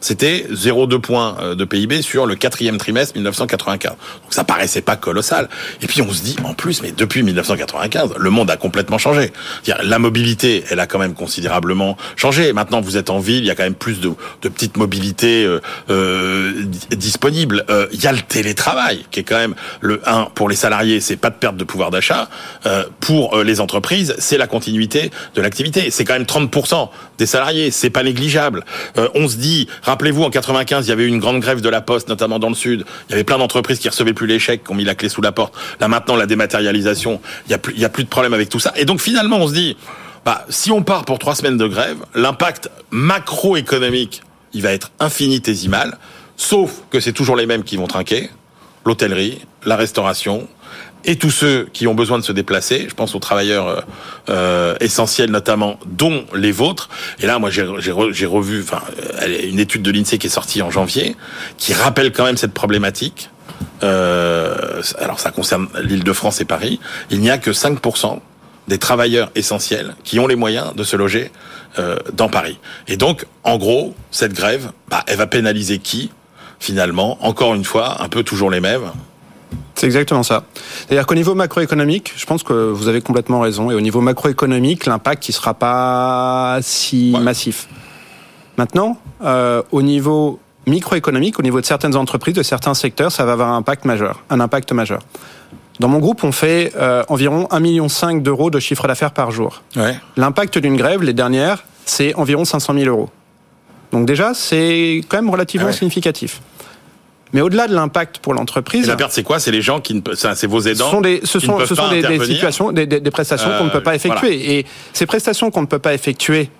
c'était 0,2 points euh, de PIB sur le quatrième trimestre 1995. Donc ça paraissait pas colossal. Et puis on se dit, en plus, mais depuis 1995, le monde a complètement changé. La mobilité, elle a quand même considérablement changé. Maintenant, vous êtes en ville, il y a quand même plus de, de petites mobilités euh, euh, di- disponibles. Euh, Il y a le télétravail, qui est quand même le 1 pour les salariés, c'est pas de perte de pouvoir d'achat. Euh, pour les entreprises, c'est la continuité de l'activité. C'est quand même 30% des salariés, c'est pas négligeable. On se dit, rappelez-vous, en 95, il y avait eu une grande grève de la Poste, notamment dans le Sud. Il y avait plein d'entreprises qui recevaient plus chèques, qui ont mis la clé sous la porte. Là maintenant, la dématérialisation, il y a plus, y a plus de problème avec tout ça. Et donc finalement, on se dit, bah, si on part pour trois semaines de grève, l'impact macroéconomique, il va être infinitésimal, sauf que c'est toujours les mêmes qui vont trinquer l'hôtellerie, la restauration et tous ceux qui ont besoin de se déplacer. Je pense aux travailleurs euh, euh, essentiels notamment, dont les vôtres. Et là, moi, j'ai j'ai re- j'ai revu, enfin, euh, une étude de l'Insee qui est sortie en janvier, qui rappelle quand même cette problématique. Euh, alors, ça concerne l'Île-de-France et Paris. Il n'y a que 5% des travailleurs essentiels qui ont les moyens de se loger euh, dans Paris. Et donc, en gros, cette grève, bah, elle va pénaliser qui Finalement, encore une fois, un peu toujours les mêmes. C'est exactement ça. C'est-à-dire qu'au niveau macroéconomique, je pense que vous avez complètement raison. Et au niveau macroéconomique, l'impact, il sera pas si Ouais. massif. Maintenant, euh, au niveau microéconomique, au niveau de certaines entreprises, de certains secteurs, ça va avoir un impact majeur. Un impact majeur. Dans mon groupe, on fait euh, environ 1,5 million d'euros de chiffre d'affaires par jour. Ouais. L'impact d'une grève, les dernières, c'est environ 500 000 euros. Donc déjà, c'est quand même relativement Ah ouais. significatif. Mais au-delà de l'impact pour Et l'entreprise, la perte, c'est quoi? C'est les gens qui ne c'est vos ce aidants. sont des, ce ne sont, ce pas sont des, situations, des, des- prestations qu'on ne peut pas Euh, effectuer. Et ces prestations qu'on ne peut pas effectuer,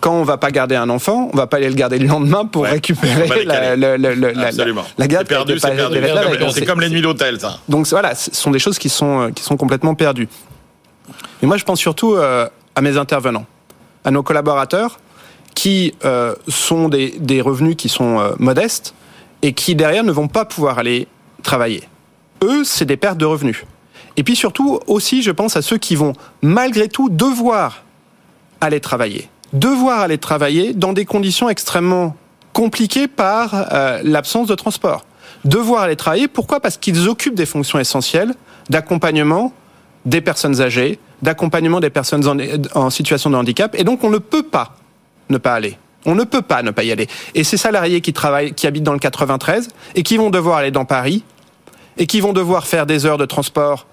quand on va pas garder un enfant, on va pas aller le garder le lendemain pour Ouais. Récupérer la, la, la, la, garde c'est perdu, c'est pas- perdu. C'est c'est comme les nuits d'hôtel, ça. donc voilà, ce sont des choses qui sont, qui sont complètement perdues. Mais moi, je pense surtout euh, à mes intervenants, à nos collaborateurs, qui euh, sont des, des revenus qui sont euh, modestes et qui derrière ne vont pas pouvoir aller travailler. Eux, c'est des pertes de revenus. Et puis surtout aussi, je pense à ceux qui vont malgré tout devoir aller travailler. Devoir aller travailler dans des conditions extrêmement compliquées par euh, l'absence de transport. Devoir aller travailler, pourquoi? Parce qu'ils occupent des fonctions essentielles d'accompagnement des personnes âgées, d'accompagnement des personnes en, en situation de handicap, et donc on ne peut pas ne pas aller. On ne peut pas ne pas y aller. Et ces salariés qui travaillent, qui habitent dans le 93 et qui vont devoir aller dans Paris et qui vont devoir faire des heures de transport,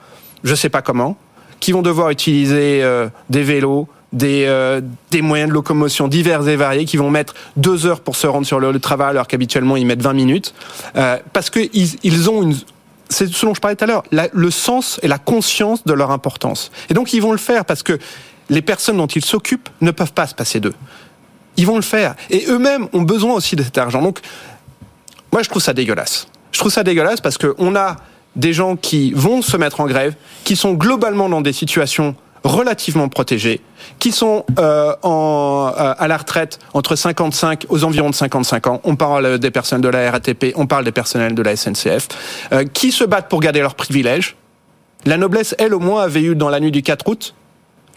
je sais pas comment, qui vont devoir utiliser euh, des vélos, des, euh, des moyens de locomotion divers et variés, qui vont mettre deux heures pour se rendre sur le, travail alors qu'habituellement ils mettent 20 minutes, euh, parce qu'ils ils ont une c'est ce dont je parlais tout à l'heure, le sens et la conscience de leur importance. Et donc ils vont le faire parce que les personnes dont ils s'occupent ne peuvent pas se passer d'eux. Ils vont le faire. Et eux-mêmes ont besoin aussi de cet argent. Donc, moi, je trouve ça dégueulasse. Je trouve ça dégueulasse parce qu'on a des gens qui vont se mettre en grève, qui sont globalement dans des situations relativement protégées, qui sont euh, en, euh, à la retraite entre 55 aux environs de 55 ans. On parle des personnes de la RATP, on parle des personnels de la SNCF, euh, qui se battent pour garder leurs privilèges La noblesse, elle, au moins, avait eu dans la nuit du 4 août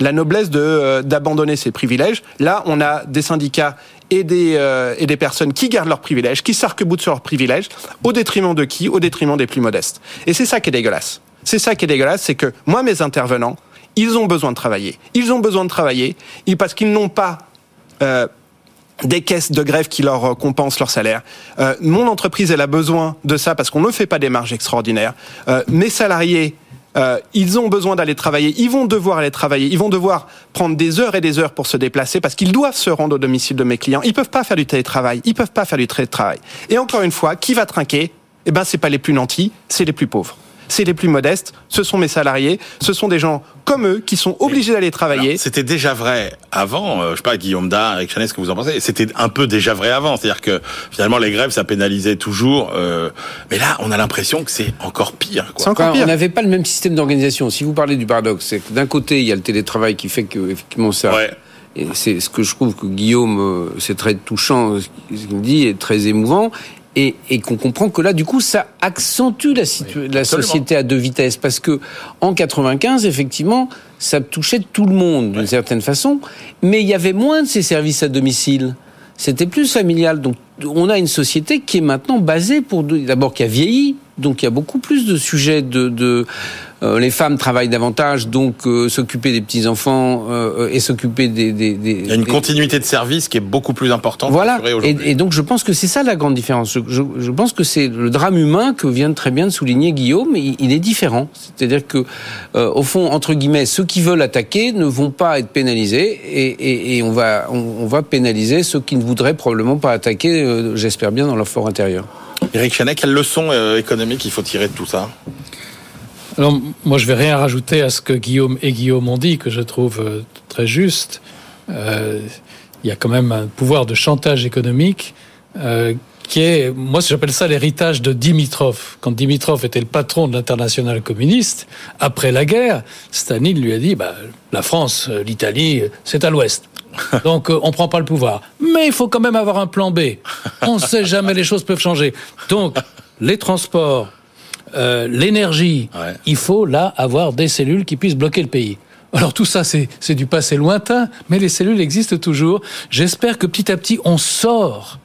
la noblesse euh, d'abandonner ses privilèges. Là, on a des syndicats et des euh, et des personnes qui gardent leurs privilèges, qui s'arc-boutent sur leurs privilèges, au détriment de qui? Au détriment des plus modestes. Et c'est ça qui est dégueulasse. C'est ça qui est dégueulasse, c'est que moi, mes intervenants, ils ont besoin de travailler. Ils ont besoin de travailler parce qu'ils n'ont pas euh, des caisses de grève qui leur compensent leur salaire. Mon entreprise, elle a besoin de ça parce qu'on ne fait pas des marges extraordinaires. Mes salariés, euh, ils ont besoin d'aller travailler, ils vont devoir aller travailler, ils vont devoir prendre des heures et des heures pour se déplacer parce qu'ils doivent se rendre au domicile de mes clients. Ils peuvent pas faire du télétravail, ils peuvent pas faire du télétravail. Et encore une fois, qui va trinquer? Eh ben, c'est pas les plus nantis, c'est les plus pauvres c'est les plus modestes, ce sont mes salariés, ce sont des gens comme eux qui sont obligés d'aller travailler. C'était déjà vrai avant, euh, je sais pas, Guillaume Da, avec Chanel, ce que vous en pensez C'était un peu déjà vrai avant, c'est-à-dire que finalement les grèves ça pénalisait toujours, euh, mais là on a l'impression que c'est encore pire. C'est encore pire. On n'avait pas le même système d'organisation. Si vous parlez du paradoxe, c'est que d'un côté il y a le télétravail qui fait que effectivement ça. Ouais. Et c'est ce que je trouve que Guillaume, euh, c'est très touchant, ce qu'il dit, est très émouvant et, et qu'on comprend que là, du coup, ça accentue la, oui, la société à deux vitesses, parce que en 95, effectivement, ça touchait tout le monde d'une ouais. certaine façon, mais il y avait moins de ces services à domicile. C'était plus familial. Donc, on a une société qui est maintenant basée pour d'abord qui a vieilli, donc il y a beaucoup plus de sujets de, de euh, les femmes travaillent davantage, donc euh, s'occuper des petits enfants euh, et s'occuper des, des, des, Il y a une des... continuité de service qui est beaucoup plus importante. Voilà. Et, et, donc je pense que c'est ça la grande différence. Je, je, je pense que c'est le drame humain que vient très bien de souligner Guillaume. Il, il est différent. C'est-à-dire que euh, au fond, entre guillemets, ceux qui veulent attaquer ne vont pas être pénalisés et, et on va on, on, va pénaliser ceux qui ne voudraient probablement pas attaquer. Euh, J'espère bien dans leur fort intérieur. Eric Chanet, quelle leçon euh, économique il faut tirer de tout ça? Alors, moi, je vais rien rajouter à ce que Guillaume et Guillaume ont dit, que je trouve euh, très juste. Euh, il y a quand même un pouvoir de chantage économique qui est, moi, j'appelle ça l'héritage de Dimitrov. Quand Dimitrov était le patron de l'international communiste, après la guerre, Staline lui a dit, bah, la France, l'Italie, c'est à l'ouest. <laughs> Donc euh, on prend pas le pouvoir. Mais il faut quand même avoir un plan B. On ne sait jamais, les choses peuvent changer. Donc les transports, euh, l'énergie, ouais. il faut là avoir des cellules qui puissent bloquer le pays. Alors tout ça, c'est du passé lointain, mais les cellules existent toujours. J'espère que petit à petit, on sort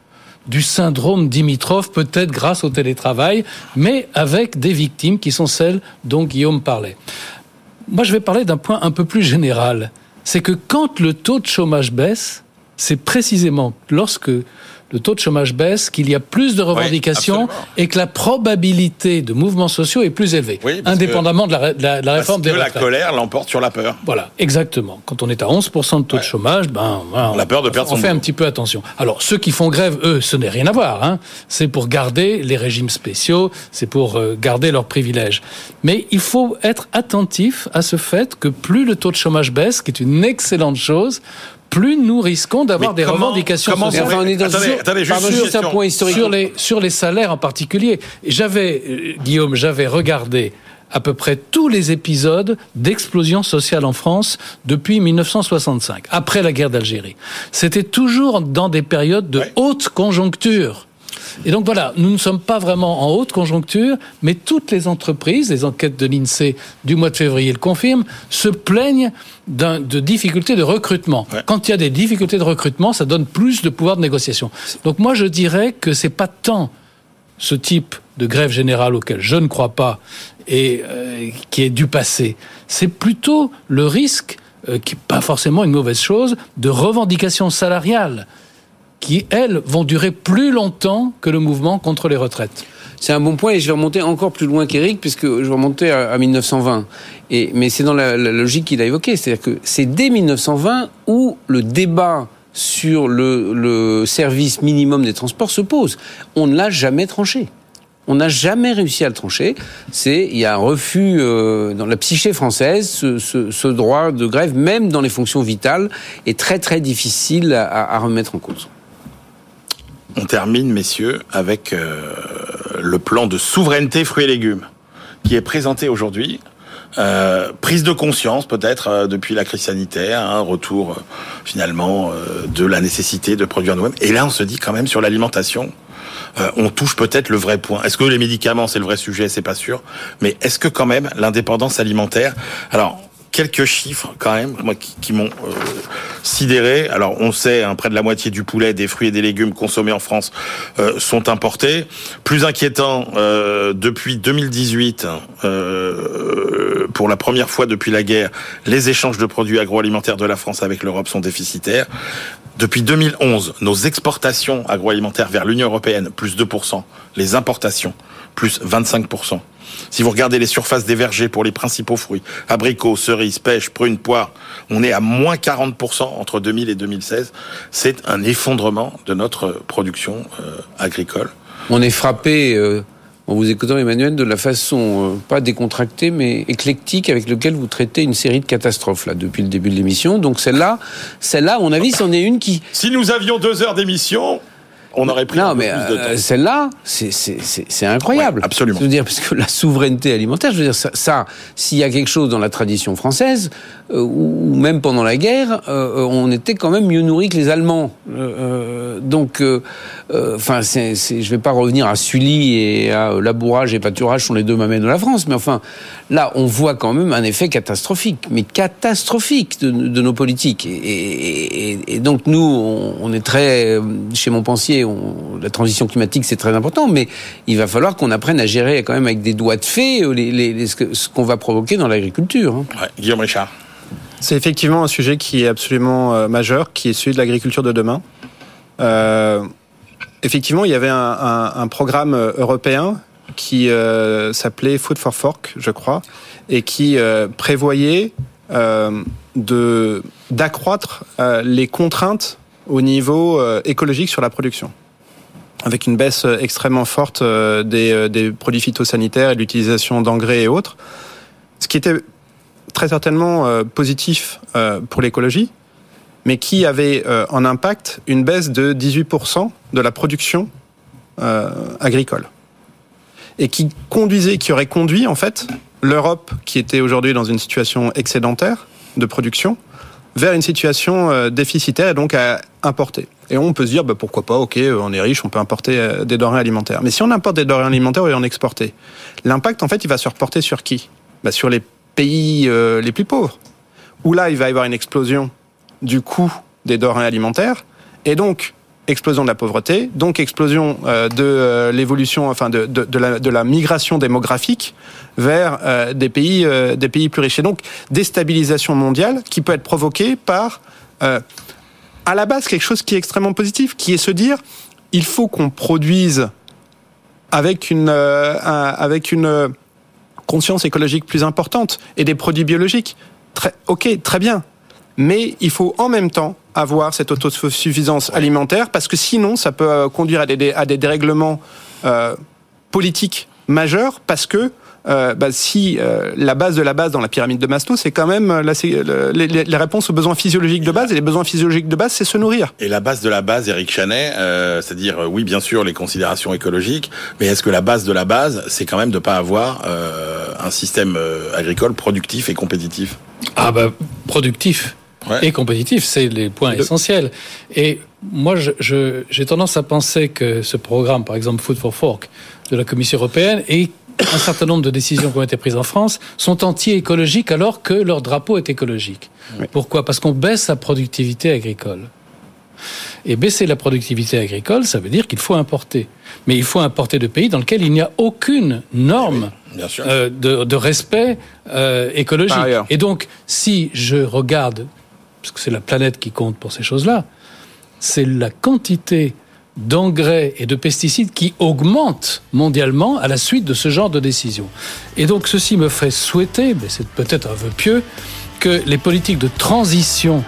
du syndrome Dimitrov, peut-être grâce au télétravail, mais avec des victimes qui sont celles dont Guillaume parlait. Moi, je vais parler d'un point un peu plus général. C'est que quand le taux de chômage baisse, c'est précisément lorsque le taux de chômage baisse, qu'il y a plus de revendications oui, et que la probabilité de mouvements sociaux est plus élevée, oui, indépendamment de la, de la, de la réforme parce des que retraites. la colère l'emporte sur la peur. Voilà, exactement. Quand on est à 11% de taux Ouais. de chômage, ben, voilà, La peur de perdre on son fait un petit peu attention. Alors, ceux qui font grève, eux, ce n'est rien à voir. Hein. C'est pour garder les régimes spéciaux, c'est pour euh, garder leurs privilèges. Mais il faut être attentif à ce fait que plus le taux de chômage baisse, qui est une excellente chose, plus nous risquons d'avoir des comment- revendications comment sociales. vous- Enfin, on est dans Attendez, sur- attendez, juste pardon, une juste un question. point historique. sur les sur les salaires en particulier. J'avais euh, Guillaume, j'avais regardé à peu près tous les épisodes d'explosion sociale en France depuis 1965, après la guerre d'Algérie. C'était toujours dans des périodes de Ouais. haute conjoncture. Et donc voilà, nous ne sommes pas vraiment en haute conjoncture, mais toutes les entreprises, les enquêtes de l'INSEE du mois de février le confirment, se plaignent de difficultés de recrutement. Ouais. Quand il y a des difficultés de recrutement, ça donne plus de pouvoir de négociation. Donc moi, je dirais que c'est pas tant ce type de grève générale auquel je ne crois pas et euh, qui est du passé. C'est plutôt le risque, euh, qui n'est pas forcément une mauvaise chose, de revendications salariales qui, elles, vont durer plus longtemps que le mouvement contre les retraites. C'est un bon point et je vais remonter encore plus loin qu'Éric puisque je vais remonter à, à 1920. Et, mais c'est dans la, la logique qu'il a évoquée, c'est-à-dire que c'est dès 1920 où le débat sur le, le service minimum des transports se pose. On ne l'a jamais tranché. On n'a jamais réussi à le trancher. C'est il y a un refus euh, dans la psyché française. Ce, ce, ce droit de grève, même dans les fonctions vitales, est très très difficile à, à remettre en cause. On termine, messieurs, avec euh, le plan de souveraineté fruits et légumes qui est présenté aujourd'hui. Euh, prise de conscience peut-être euh, depuis la crise sanitaire, un retour finalement de la nécessité de produire nous-mêmes. Et là, on se dit quand même sur l'alimentation, on touche peut-être le vrai point. Est-ce que les médicaments, c'est le vrai sujet? C'est pas sûr. Mais est-ce que quand même l'indépendance alimentaire? Alors, quelques chiffres quand même moi, qui, m'ont euh, sidéré. Alors on sait, hein, près de la moitié du poulet, des fruits et des légumes consommés en France euh, sont importés. Plus inquiétant, euh, depuis 2018, euh, pour la première fois depuis la guerre, les échanges de produits agroalimentaires de la France avec l'Europe sont déficitaires. Depuis 2011, nos exportations agroalimentaires vers l'Union européenne, plus 2%. Les importations, plus 25%. Si vous regardez les surfaces des vergers pour les principaux fruits, abricots, cerises, pêches, prunes, poires, on est à moins 40% entre 2000 et 2016. C'est un effondrement de notre production euh, agricole. On est frappé, euh, en vous écoutant Emmanuel, de la façon, euh, pas décontractée, mais éclectique avec lequel vous traitez une série de catastrophes là depuis le début de l'émission. Donc celle-là, celle-là, à mon avis, c'en est une qui... Si nous avions deux heures d'émission, on aurait pris non, mais plus de euh, celle-là, c'est incroyable. absolument. Je veux dire, parce que la souveraineté alimentaire, je veux dire, ça, ça s'il y a quelque chose dans la tradition française, euh, ou même pendant la guerre, euh, on était quand même mieux nourris que les Allemands. donc, enfin, je vais pas revenir à Sully et à labourage et pâturage sont les deux mamelles de la France, mais enfin, là, on voit quand même un effet catastrophique, mais catastrophique de, de nos politiques. Et, et, et, donc, nous, on, on est très, chez Montpensier, la transition climatique, c'est très important, mais il va falloir qu'on apprenne à gérer quand même avec des doigts de fée les, les, ce qu'on va provoquer dans l'agriculture. Hein. Ouais, Guillaume Richard. C'est effectivement un sujet qui est absolument euh, majeur, qui est celui de l'agriculture de demain. Euh, effectivement, il y avait un, un, un programme euh, européen qui euh, s'appelait Food for Fork, je crois, et qui euh, prévoyait euh, de d'accroître les contraintes au niveau écologique sur la production avec une baisse extrêmement forte des, des produits phytosanitaires et l'utilisation d'engrais et autres, ce qui était très certainement euh, positif euh, pour l'écologie, mais qui avait euh, en impact une baisse de 18% de la production agricole. Et qui conduisait, qui aurait conduit en fait l'Europe, qui était aujourd'hui dans une situation excédentaire de production, vers une situation déficitaire et donc à importer. Et on peut se dire, bah, pourquoi pas, ok, on est riche, on peut importer des denrées alimentaires. Mais si on importe des denrées alimentaires et on exporter, l'impact, en fait, il va se reporter sur qui? Bah, Sur les pays euh, les plus pauvres, où là, il va y avoir une explosion du coût des denrées alimentaires, et donc explosion de la pauvreté, donc explosion euh, de euh, l'évolution, enfin de, de, la, de, la, migration démographique vers euh, des pays des pays plus riches. Et donc déstabilisation mondiale qui peut être provoquée par à la base quelque chose qui est extrêmement positif, qui est se dire il faut qu'on produise avec une un, avec une conscience écologique plus importante et des produits biologiques. Très, ok, très bien. Mais il faut en même temps avoir cette autosuffisance alimentaire parce que sinon, ça peut euh, conduire à des, à des dérèglements euh, politiques majeurs parce que euh, bah, si euh, la base de la base dans la pyramide de Maslow, c'est quand même la, les, les, réponses aux besoins physiologiques de base. Et les besoins physiologiques de base, c'est se nourrir. Et la base de la base, Eric Chanet, euh, c'est-à-dire, oui, bien sûr, les considérations écologiques, mais est-ce que la base de la base, c'est quand même de pas avoir euh, un système agricole productif et compétitif? Ah bah, productif ouais. et compétitif, c'est les points essentiels. Et moi, j'ai je, je, tendance à penser que ce programme, par exemple Food for Fork, de la Commission européenne, est un certain nombre de décisions qui ont été prises en France sont anti-écologiques alors que leur drapeau est écologique. Oui. Pourquoi? Parce qu'on baisse la productivité agricole. Et baisser la productivité agricole, ça veut dire qu'il faut importer. Mais il faut importer de pays dans lesquels il n'y a aucune norme oui, euh, de, de, respect euh, écologique. Et donc, si je regarde, parce que c'est la planète qui compte pour ces choses-là, c'est la quantité d'engrais et de pesticides qui augmentent mondialement à la suite de ce genre de décision. Et donc ceci me fait souhaiter, mais c'est peut-être un vœu pieux, que les politiques de transition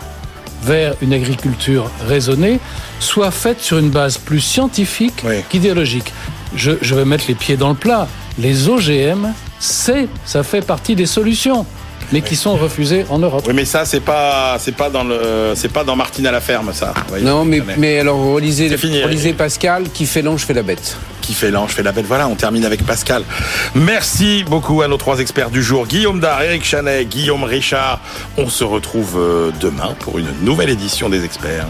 vers une agriculture raisonnée soient faites sur une base plus scientifique oui. qu'idéologique. Je, je vais mettre les pieds dans le plat. Les OGM, c'est, ça fait partie des solutions mais qui sont refusés en Europe. Oui, mais ça, c'est pas, c'est pas dans le, c'est pas dans Martine à la ferme, ça. Voyez, non, mais, mais alors relisez, fini, relisez Pascal, qui fait l'ange fait la bête. Qui fait l'ange fait la bête. Voilà, on termine avec Pascal. Merci beaucoup à nos trois experts du jour, Guillaume Dar, Eric Chanet, Guillaume Richard. On se retrouve demain pour une nouvelle édition des experts.